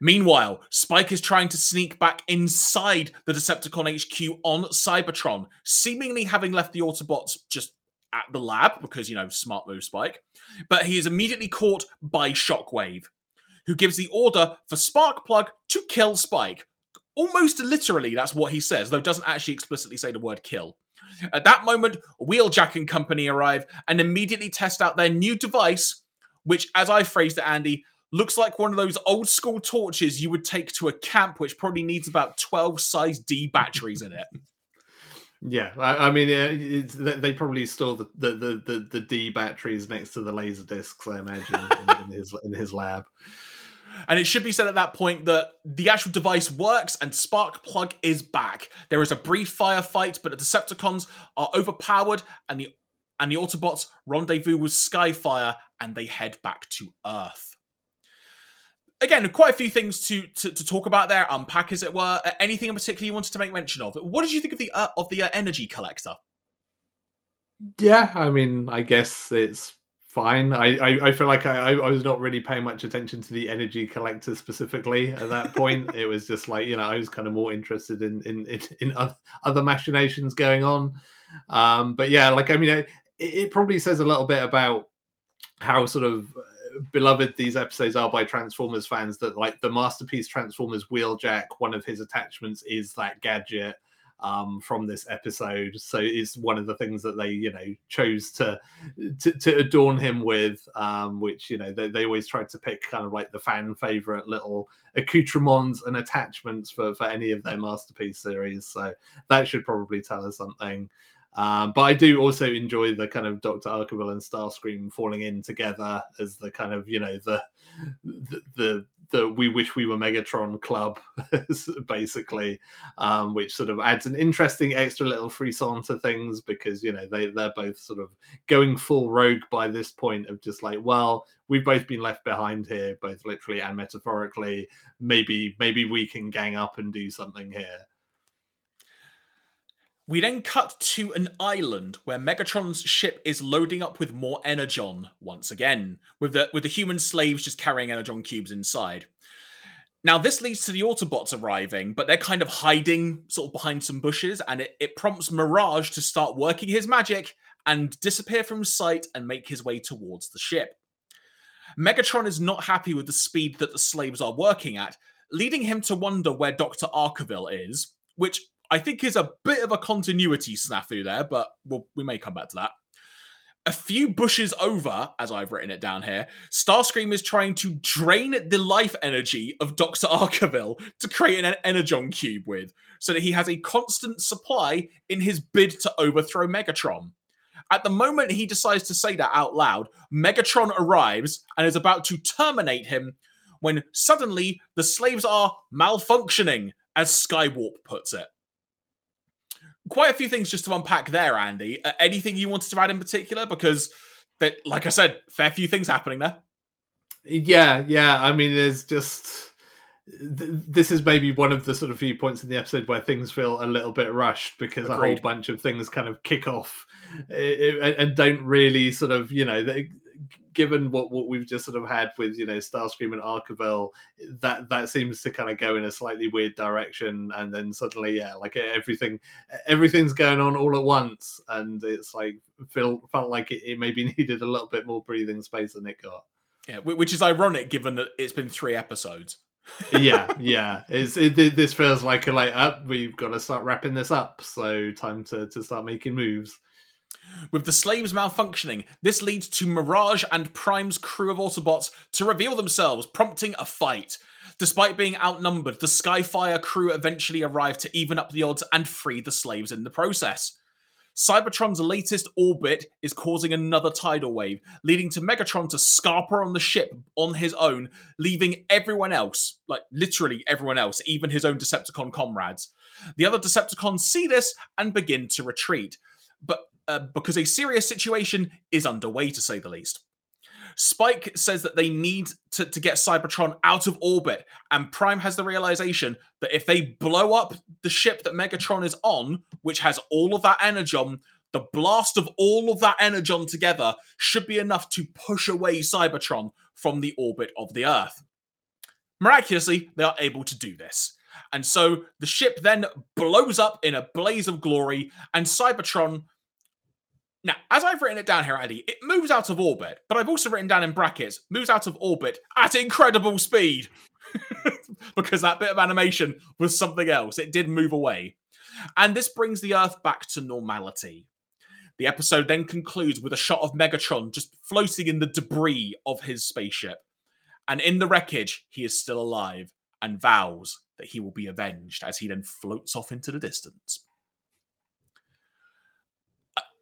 Meanwhile, Spike is trying to sneak back inside the Decepticon HQ on Cybertron, seemingly having left the Autobots just at the lab because, you know, smart move, Spike. But he is immediately caught by Shockwave, who gives the order for Sparkplug to kill Spike. Almost literally, that's what he says, though doesn't actually explicitly say the word kill. At that moment, Wheeljack and company arrive and immediately test out their new device, which, as I phrased it, Andy, looks like one of those old school torches you would take to a camp, which probably needs about 12 size D batteries in it. <laughs> Yeah, I, I mean, it's, they they probably store the, the, the, the, the D batteries next to the laser discs, I imagine, in, in his in his lab. And it should be said at that point that the actual device works and Sparkplug is back. There is a brief firefight, but the Decepticons are overpowered and the and the Autobots rendezvous with Skyfire and they head back to Earth. Again, quite a few things to, to, to talk about there, unpack as it were. Uh, Anything in particular you wanted to make mention of? What did you think of the uh, of the uh, energy collector? Yeah, I mean, I guess it's fine. I I, I feel like I, I was not really paying much attention to the energy collector specifically at that point. it was just like you know I was kind of more interested in in in, in other machinations going on. Um, but yeah, like I mean, it, it probably says a little bit about how sort of uh, beloved these episodes are by Transformers fans that like the masterpiece Transformers Wheeljack, one of his attachments is that gadget um, from this episode. So it's one of the things that they, you know, chose to to, to adorn him with, um, which you know they, they always tried to pick kind of like the fan favorite little accoutrements and attachments for for any of their masterpiece series. So that should probably tell us something. Um, but I do also enjoy the kind of Doctor Arkeville and Starscream falling in together as the kind of you know the the the, the we wish we were Megatron club, <laughs> basically, um, which sort of adds an interesting extra little frisson to things because you know they they're both sort of going full rogue by this point of just like, well, we've both been left behind here, both literally and metaphorically. Maybe maybe we can gang up and do something here. We then cut to an island where Megatron's ship is loading up with more energon once again, with the with the human slaves just carrying energon cubes inside. Now this leads to the Autobots arriving, but they're kind of hiding sort of behind some bushes, and it, it prompts Mirage to start working his magic and disappear from sight and make his way towards the ship. Megatron is not happy with the speed that the slaves are working at, leading him to wonder where Dr. Arkeville is, which I think is a bit of a continuity snafu there, but we'll, we may come back to that. A few bushes over, as I've written it down here, Starscream is trying to drain the life energy of Dr. Arkeville to create an Energon cube with, so that he has a constant supply in his bid to overthrow Megatron. At the moment he decides to say that out loud, Megatron arrives and is about to terminate him when suddenly the slaves are malfunctioning, as Skywarp puts it quite a few things just to unpack there, Andy. Uh, anything you wanted to add in particular? Because, that, like I said, fair few things happening there. Yeah, yeah. I mean, there's just this is maybe one of the sort of few points in the episode where things feel a little bit rushed because Agreed. a whole bunch of things kind of kick off eh, eh, and don't really sort of you know they, given what, what we've just sort of had with you know Starscream and Arkeville, that that seems to kind of go in a slightly weird direction, and then suddenly, yeah, like everything everything's going on all at once, and it's like feel felt like it, it maybe <laughs> needed a little bit more breathing space than it got. Yeah, which is ironic given that it's been three episodes. yeah, <laughs> yeah. It's it, this feels like a like up. we've got to start wrapping this up. So time to to start making moves. With the slaves malfunctioning, this leads to Mirage and Prime's crew of Autobots to reveal themselves, prompting a fight. Despite being outnumbered, the Skyfire crew eventually arrive to even up the odds and free the slaves in the process. Cybertron's latest orbit is causing another tidal wave, leading to Megatron to scarper on the ship on his own, leaving everyone else, like literally everyone else, even his own Decepticon comrades. The other Decepticons see this and begin to retreat. But uh, because a serious situation is underway, to say the least. Spike says that they need to, to get Cybertron out of orbit, and Prime has the realization that if they blow up the ship that Megatron is on, which has all of that energon, the blast of all of that energon together should be enough to push away Cybertron from the orbit of the Earth. Miraculously, they are able to do this. And so the ship then blows up in a blaze of glory, and Cybertron now, as I've written it down here, Andy, it moves out of orbit, but I've also written down in brackets, moves out of orbit at incredible speed. <laughs> because that bit of animation was something else. It did move away. And this brings the Earth back to normality. The episode then concludes with a shot of Megatron just floating in the debris of his spaceship. And in the wreckage, he is still alive and vows that he will be avenged as he then floats off into the distance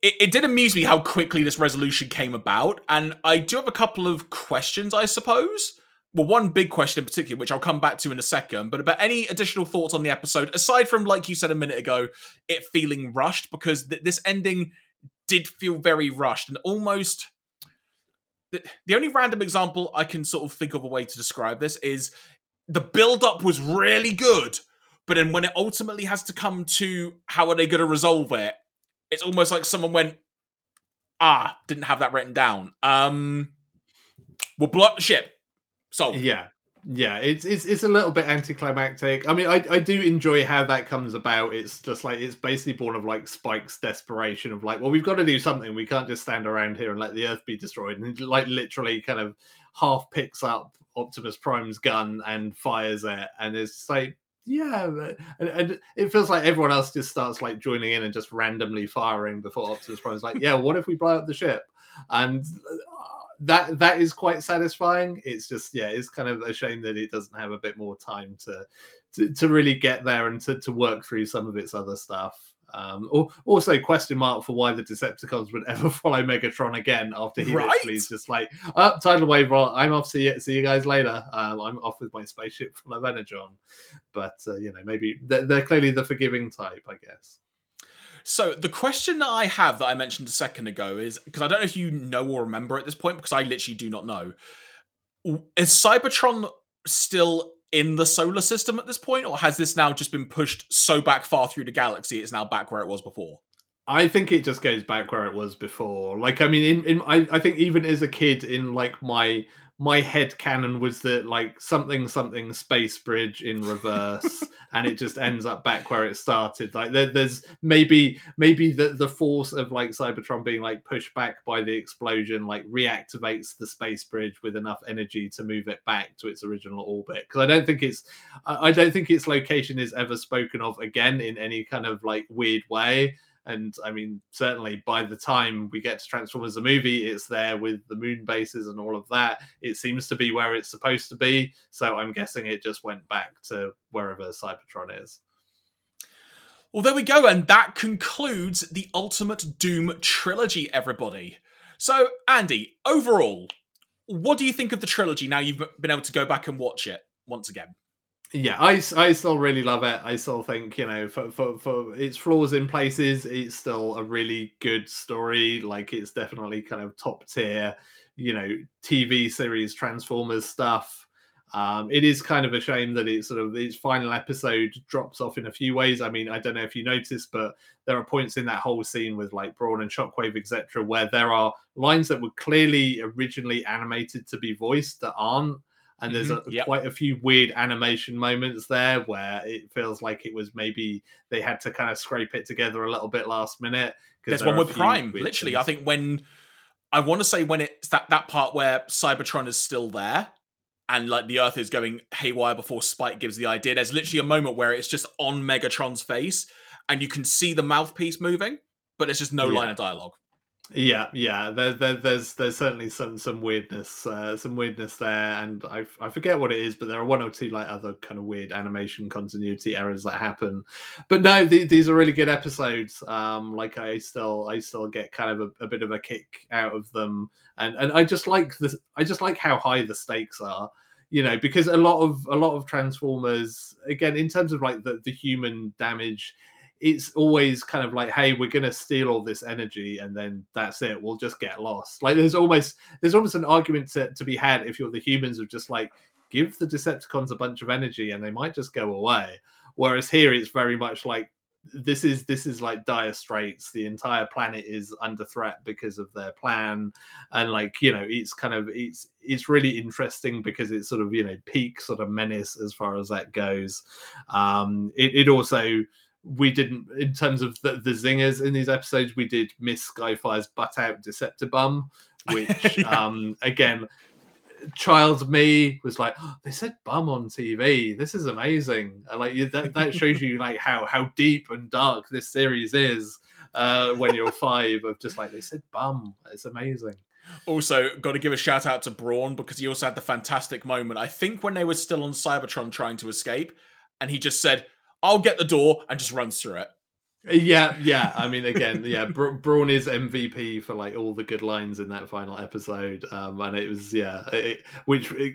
it, it, did amuse me how quickly this resolution came about. And I do have a couple of questions, I suppose. Well, one big question in particular, which I'll come back to in a second, but about any additional thoughts on the episode, aside from, like you said a minute ago, it feeling rushed, because th- this ending did feel very rushed and almost. The, the only random example I can sort of think of a way to describe this is the build up was really good, but then when it ultimately has to come to how are they going to resolve it, it's almost like someone went, ah, didn't have that written down. Um, we'll block the ship. So yeah, yeah, it's it's it's a little bit anticlimactic. I mean, I I do enjoy how that comes about. It's just like it's basically born of like Spike's desperation of like, well, we've got to do something. We can't just stand around here and let the Earth be destroyed. And like literally, kind of half picks up Optimus Prime's gun and fires it, and it's like yeah, and, and, it feels like everyone else just starts like joining in and just randomly firing before Optimus like, yeah, what if we blow up the ship? And uh, that that is quite satisfying. It's just yeah, it's kind of a shame that it doesn't have a bit more time to to, to really get there and to, to work through some of its other stuff. Um, or also question mark for why the Decepticons would ever <laughs> follow Megatron again after he Right? literally is just like, "Up, tidal wave roll. I'm off. See you, see you guys later. Um, I'm off with my spaceship full of energon." But uh, you know, maybe they're, they're clearly the forgiving type, I guess. So the question that I have that I mentioned a second ago is because I don't know if you know or remember at this point because I literally do not know. Is Cybertron still in the solar system at this point, or has this now just been pushed so back far through the galaxy it's now back where it was before? I think it just goes back where it was before. Like, I mean, in, in I, I think even as a kid, in like my my head canon was that like something something space bridge in reverse, <laughs> and it just ends up back where it started. Like, there, there's maybe maybe the the force of like Cybertron being like pushed back by the explosion, like reactivates the space bridge with enough energy to move it back to its original orbit. Because I don't think it's I I don't think its location is ever spoken of again in any kind of like weird way. And I mean, certainly by the time we get to Transformers the movie, it's there with the moon bases and all of that. It seems to be where it's supposed to be. So I'm guessing it just went back to wherever Cybertron is. Well, there we go, and that concludes the Ultimate Doom trilogy, everybody. So, Andy, overall, what do you think of the trilogy now you've been able to go back and watch it once again? Yeah, I, I still really love it. I still think, you know, for, for, for its flaws in places, it's still a really good story. Like, it's definitely kind of top tier, you know, TV series Transformers stuff. Um, it is kind of a shame that it sort of its final episode drops off in a few ways. I mean, I don't know if you noticed, but there are points in that whole scene with like Brawn and Shockwave, etc., where there are lines that were clearly originally animated to be voiced that aren't. And there's Mhm, a, yep. quite a few weird animation moments there where it feels like it was maybe they had to kind of scrape it together a little bit last minute. There's there one with Prime. Literally, I think when I want to say when it's that that part where Cybertron is still there and like the Earth is going haywire before Spike gives the idea. There's literally a moment where it's just on Megatron's face and you can see the mouthpiece moving, but there's just no line of dialogue. Yeah, yeah. There, there, there's there's certainly some some weirdness, uh, some weirdness there, and I I forget what it is, but there are one or two like other kind of weird animation continuity errors that happen. But no, th- these are really good episodes. Um, like I still I still get kind of a, a bit of a kick out of them, and and I just like this. I just like how high the stakes are. You know, because a lot of a lot of Transformers, again, in terms of like the the human damage it's always kind of like hey we're going to steal all this energy and then that's it we'll just get lost. Like there's almost there's almost an argument to, to be had if you're the humans of just like give the decepticons a bunch of energy and they might just go away. Whereas here it's very much like this is this is like dire straits. The entire planet is under threat because of their plan. And like you know it's kind of it's it's really interesting because it's sort of you know peak sort of menace as far as that goes. Um it, it also we didn't in terms of the, the zingers in these episodes we did miss skyfire's butt out deceptibum <laughs> which Yeah. um again child me was like "Oh, they said bum on tv this is amazing and like you- that, that shows you like how how deep and dark this series is uh when you're five of just like they said bum it's amazing Also, got to give a shout out to Brawn because he also had the fantastic moment. I think when they were still on Cybertron trying to escape, and he just said, "I'll get the door," and just runs through it. Yeah, yeah. I mean, again, yeah. Bra- Brawn is MVP for like all the good lines in that final episode, um, and it was yeah, it, which it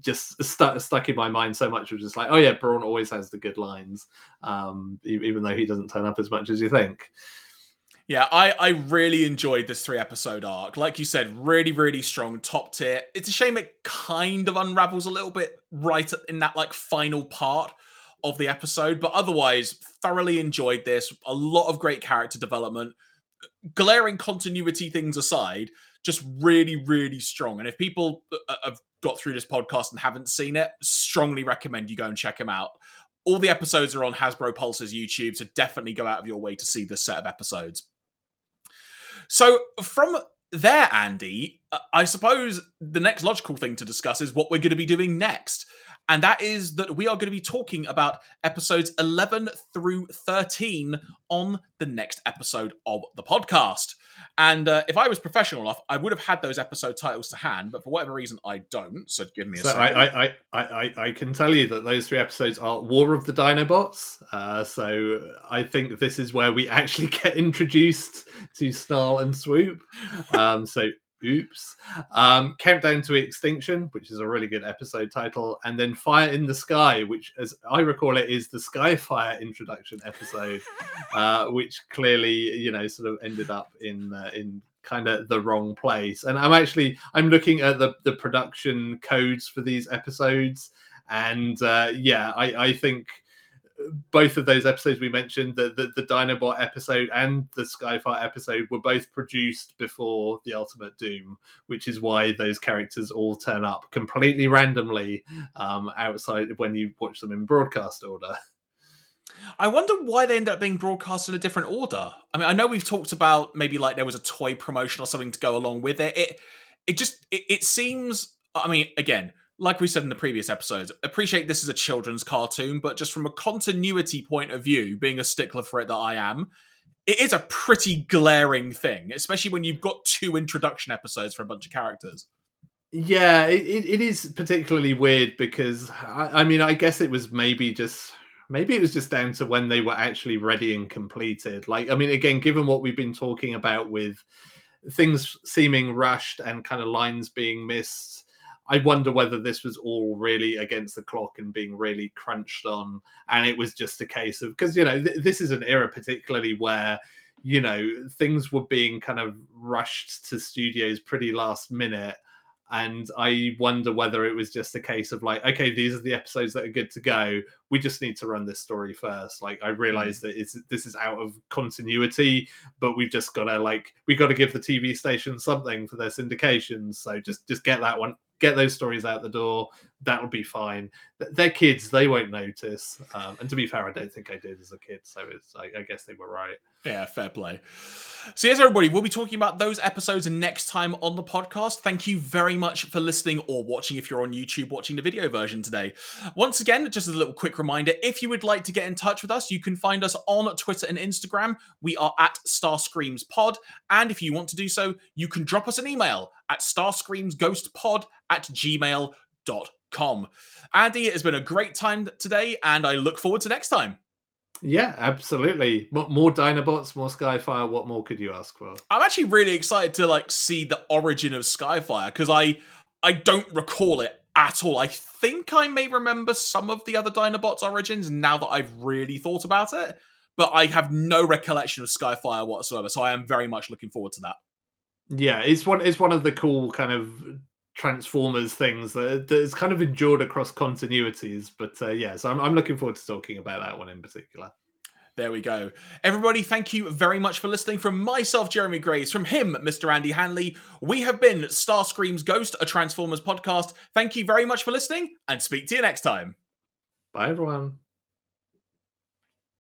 just stuck stuck in my mind so much. It was just like, oh yeah, Brawn always has the good lines, um, even though he doesn't turn up as much as you think. Yeah, I I really enjoyed this three episode arc. Like you said, really really strong, top tier. It's a shame it kind of unravels a little bit right in that like final part of the episode, but otherwise thoroughly enjoyed this. A lot of great character development. Glaring continuity things aside, just really really strong. And if people uh, have got through this podcast and haven't seen it, strongly recommend you go and check them out. All the episodes are on Hasbro Pulse's YouTube, so definitely go out of your way to see this set of episodes. So from there, Andy, uh, I suppose the next logical thing to discuss is what we're going to be doing next. And that is that we are going to be talking about episodes 11 through 13 on the next episode of the podcast. And uh, if I was professional enough, I would have had those episode titles to hand, but for whatever reason, I don't. So give me a So second. I, I, I, I, I can tell you that those three episodes are War of the Dinobots. Uh, so I think this is where we actually <laughs> get introduced to Snarl and Swoop. Um, so oops. Um, Countdown to Extinction, which is a really good episode title, and then Fire in the Sky, which, as I recall it, is the Skyfire introduction episode, <laughs> uh, which clearly, you know, sort of ended up in uh, in kind of the wrong place. And I'm actually I'm looking at the the production codes for these episodes, and uh, yeah, I I think both of those episodes we mentioned, the, the the Dinobot episode and the Skyfire episode, were both produced before the Ultimate Doom, which is why those characters all turn up completely randomly um, outside when you watch them in broadcast order. I wonder why they end up being broadcast in a different order. I mean, I know we've talked about maybe like there was a toy promotion or something to go along with it. It it just it, it seems. I mean, again, like we said in the previous episodes, appreciate this is a children's cartoon, but just from a continuity point of view, being a stickler for it that I am, it is a pretty glaring thing, especially when you've got two introduction episodes for a bunch of characters. Yeah, it, it, is particularly weird because I, I mean, I guess it was maybe just maybe it was just down to when they were actually ready and completed. Like, I mean, again, given what we've been talking about with things seeming rushed and kind of lines being missed, I wonder whether this was all really against the clock and being really crunched on. And it was just a case of because, you know, th- this is an era particularly where you know things were being kind of rushed to studios pretty last minute and I wonder whether it was just a case of like, okay, these are the episodes that are good to go. We just need to run this story first. Like, I realize mm. that it's this is out of continuity, but we've just got to like we got to give the TV station something for their syndications. So just just get that one, get those stories out the door. That'll be fine. They're kids; they won't notice. Um, and to be fair, I don't think I did as a kid, so it's I, I guess they were right. Yeah, fair play. So, yes, everybody, we'll be talking about those episodes next time on the podcast. Thank you very much for listening or watching if you're on YouTube watching the video version today. Once again, just a little quick reminder if you would like to get in touch with us, you can find us on Twitter and Instagram. We are at Starscreams Pod, And if you want to do so, you can drop us an email at starscreamsghostpod at gmail.com. Andy, it has been a great time today, and I look forward to next time. Yeah, absolutely. More, more Dinobots, more Skyfire. What more could you ask for? I'm actually really excited to like see the origin of Skyfire because I I don't recall it at all. I think I may remember some of the other Dinobots origins now that I've really thought about it, but I have no recollection of Skyfire whatsoever. So I am very much looking forward to that. Yeah, it's one it's one of the cool kind of Transformers things that that's kind of endured across continuities. But uh, yeah, so I'm, I'm looking forward to talking about that one in particular. There we go. Everybody, thank you very much for listening. From myself, Jeremy Graves, from him, Mr. Andy Hanley, we have been Starscream's Ghost, a Transformers podcast. Thank you very much for listening and speak to you next time. Bye, everyone.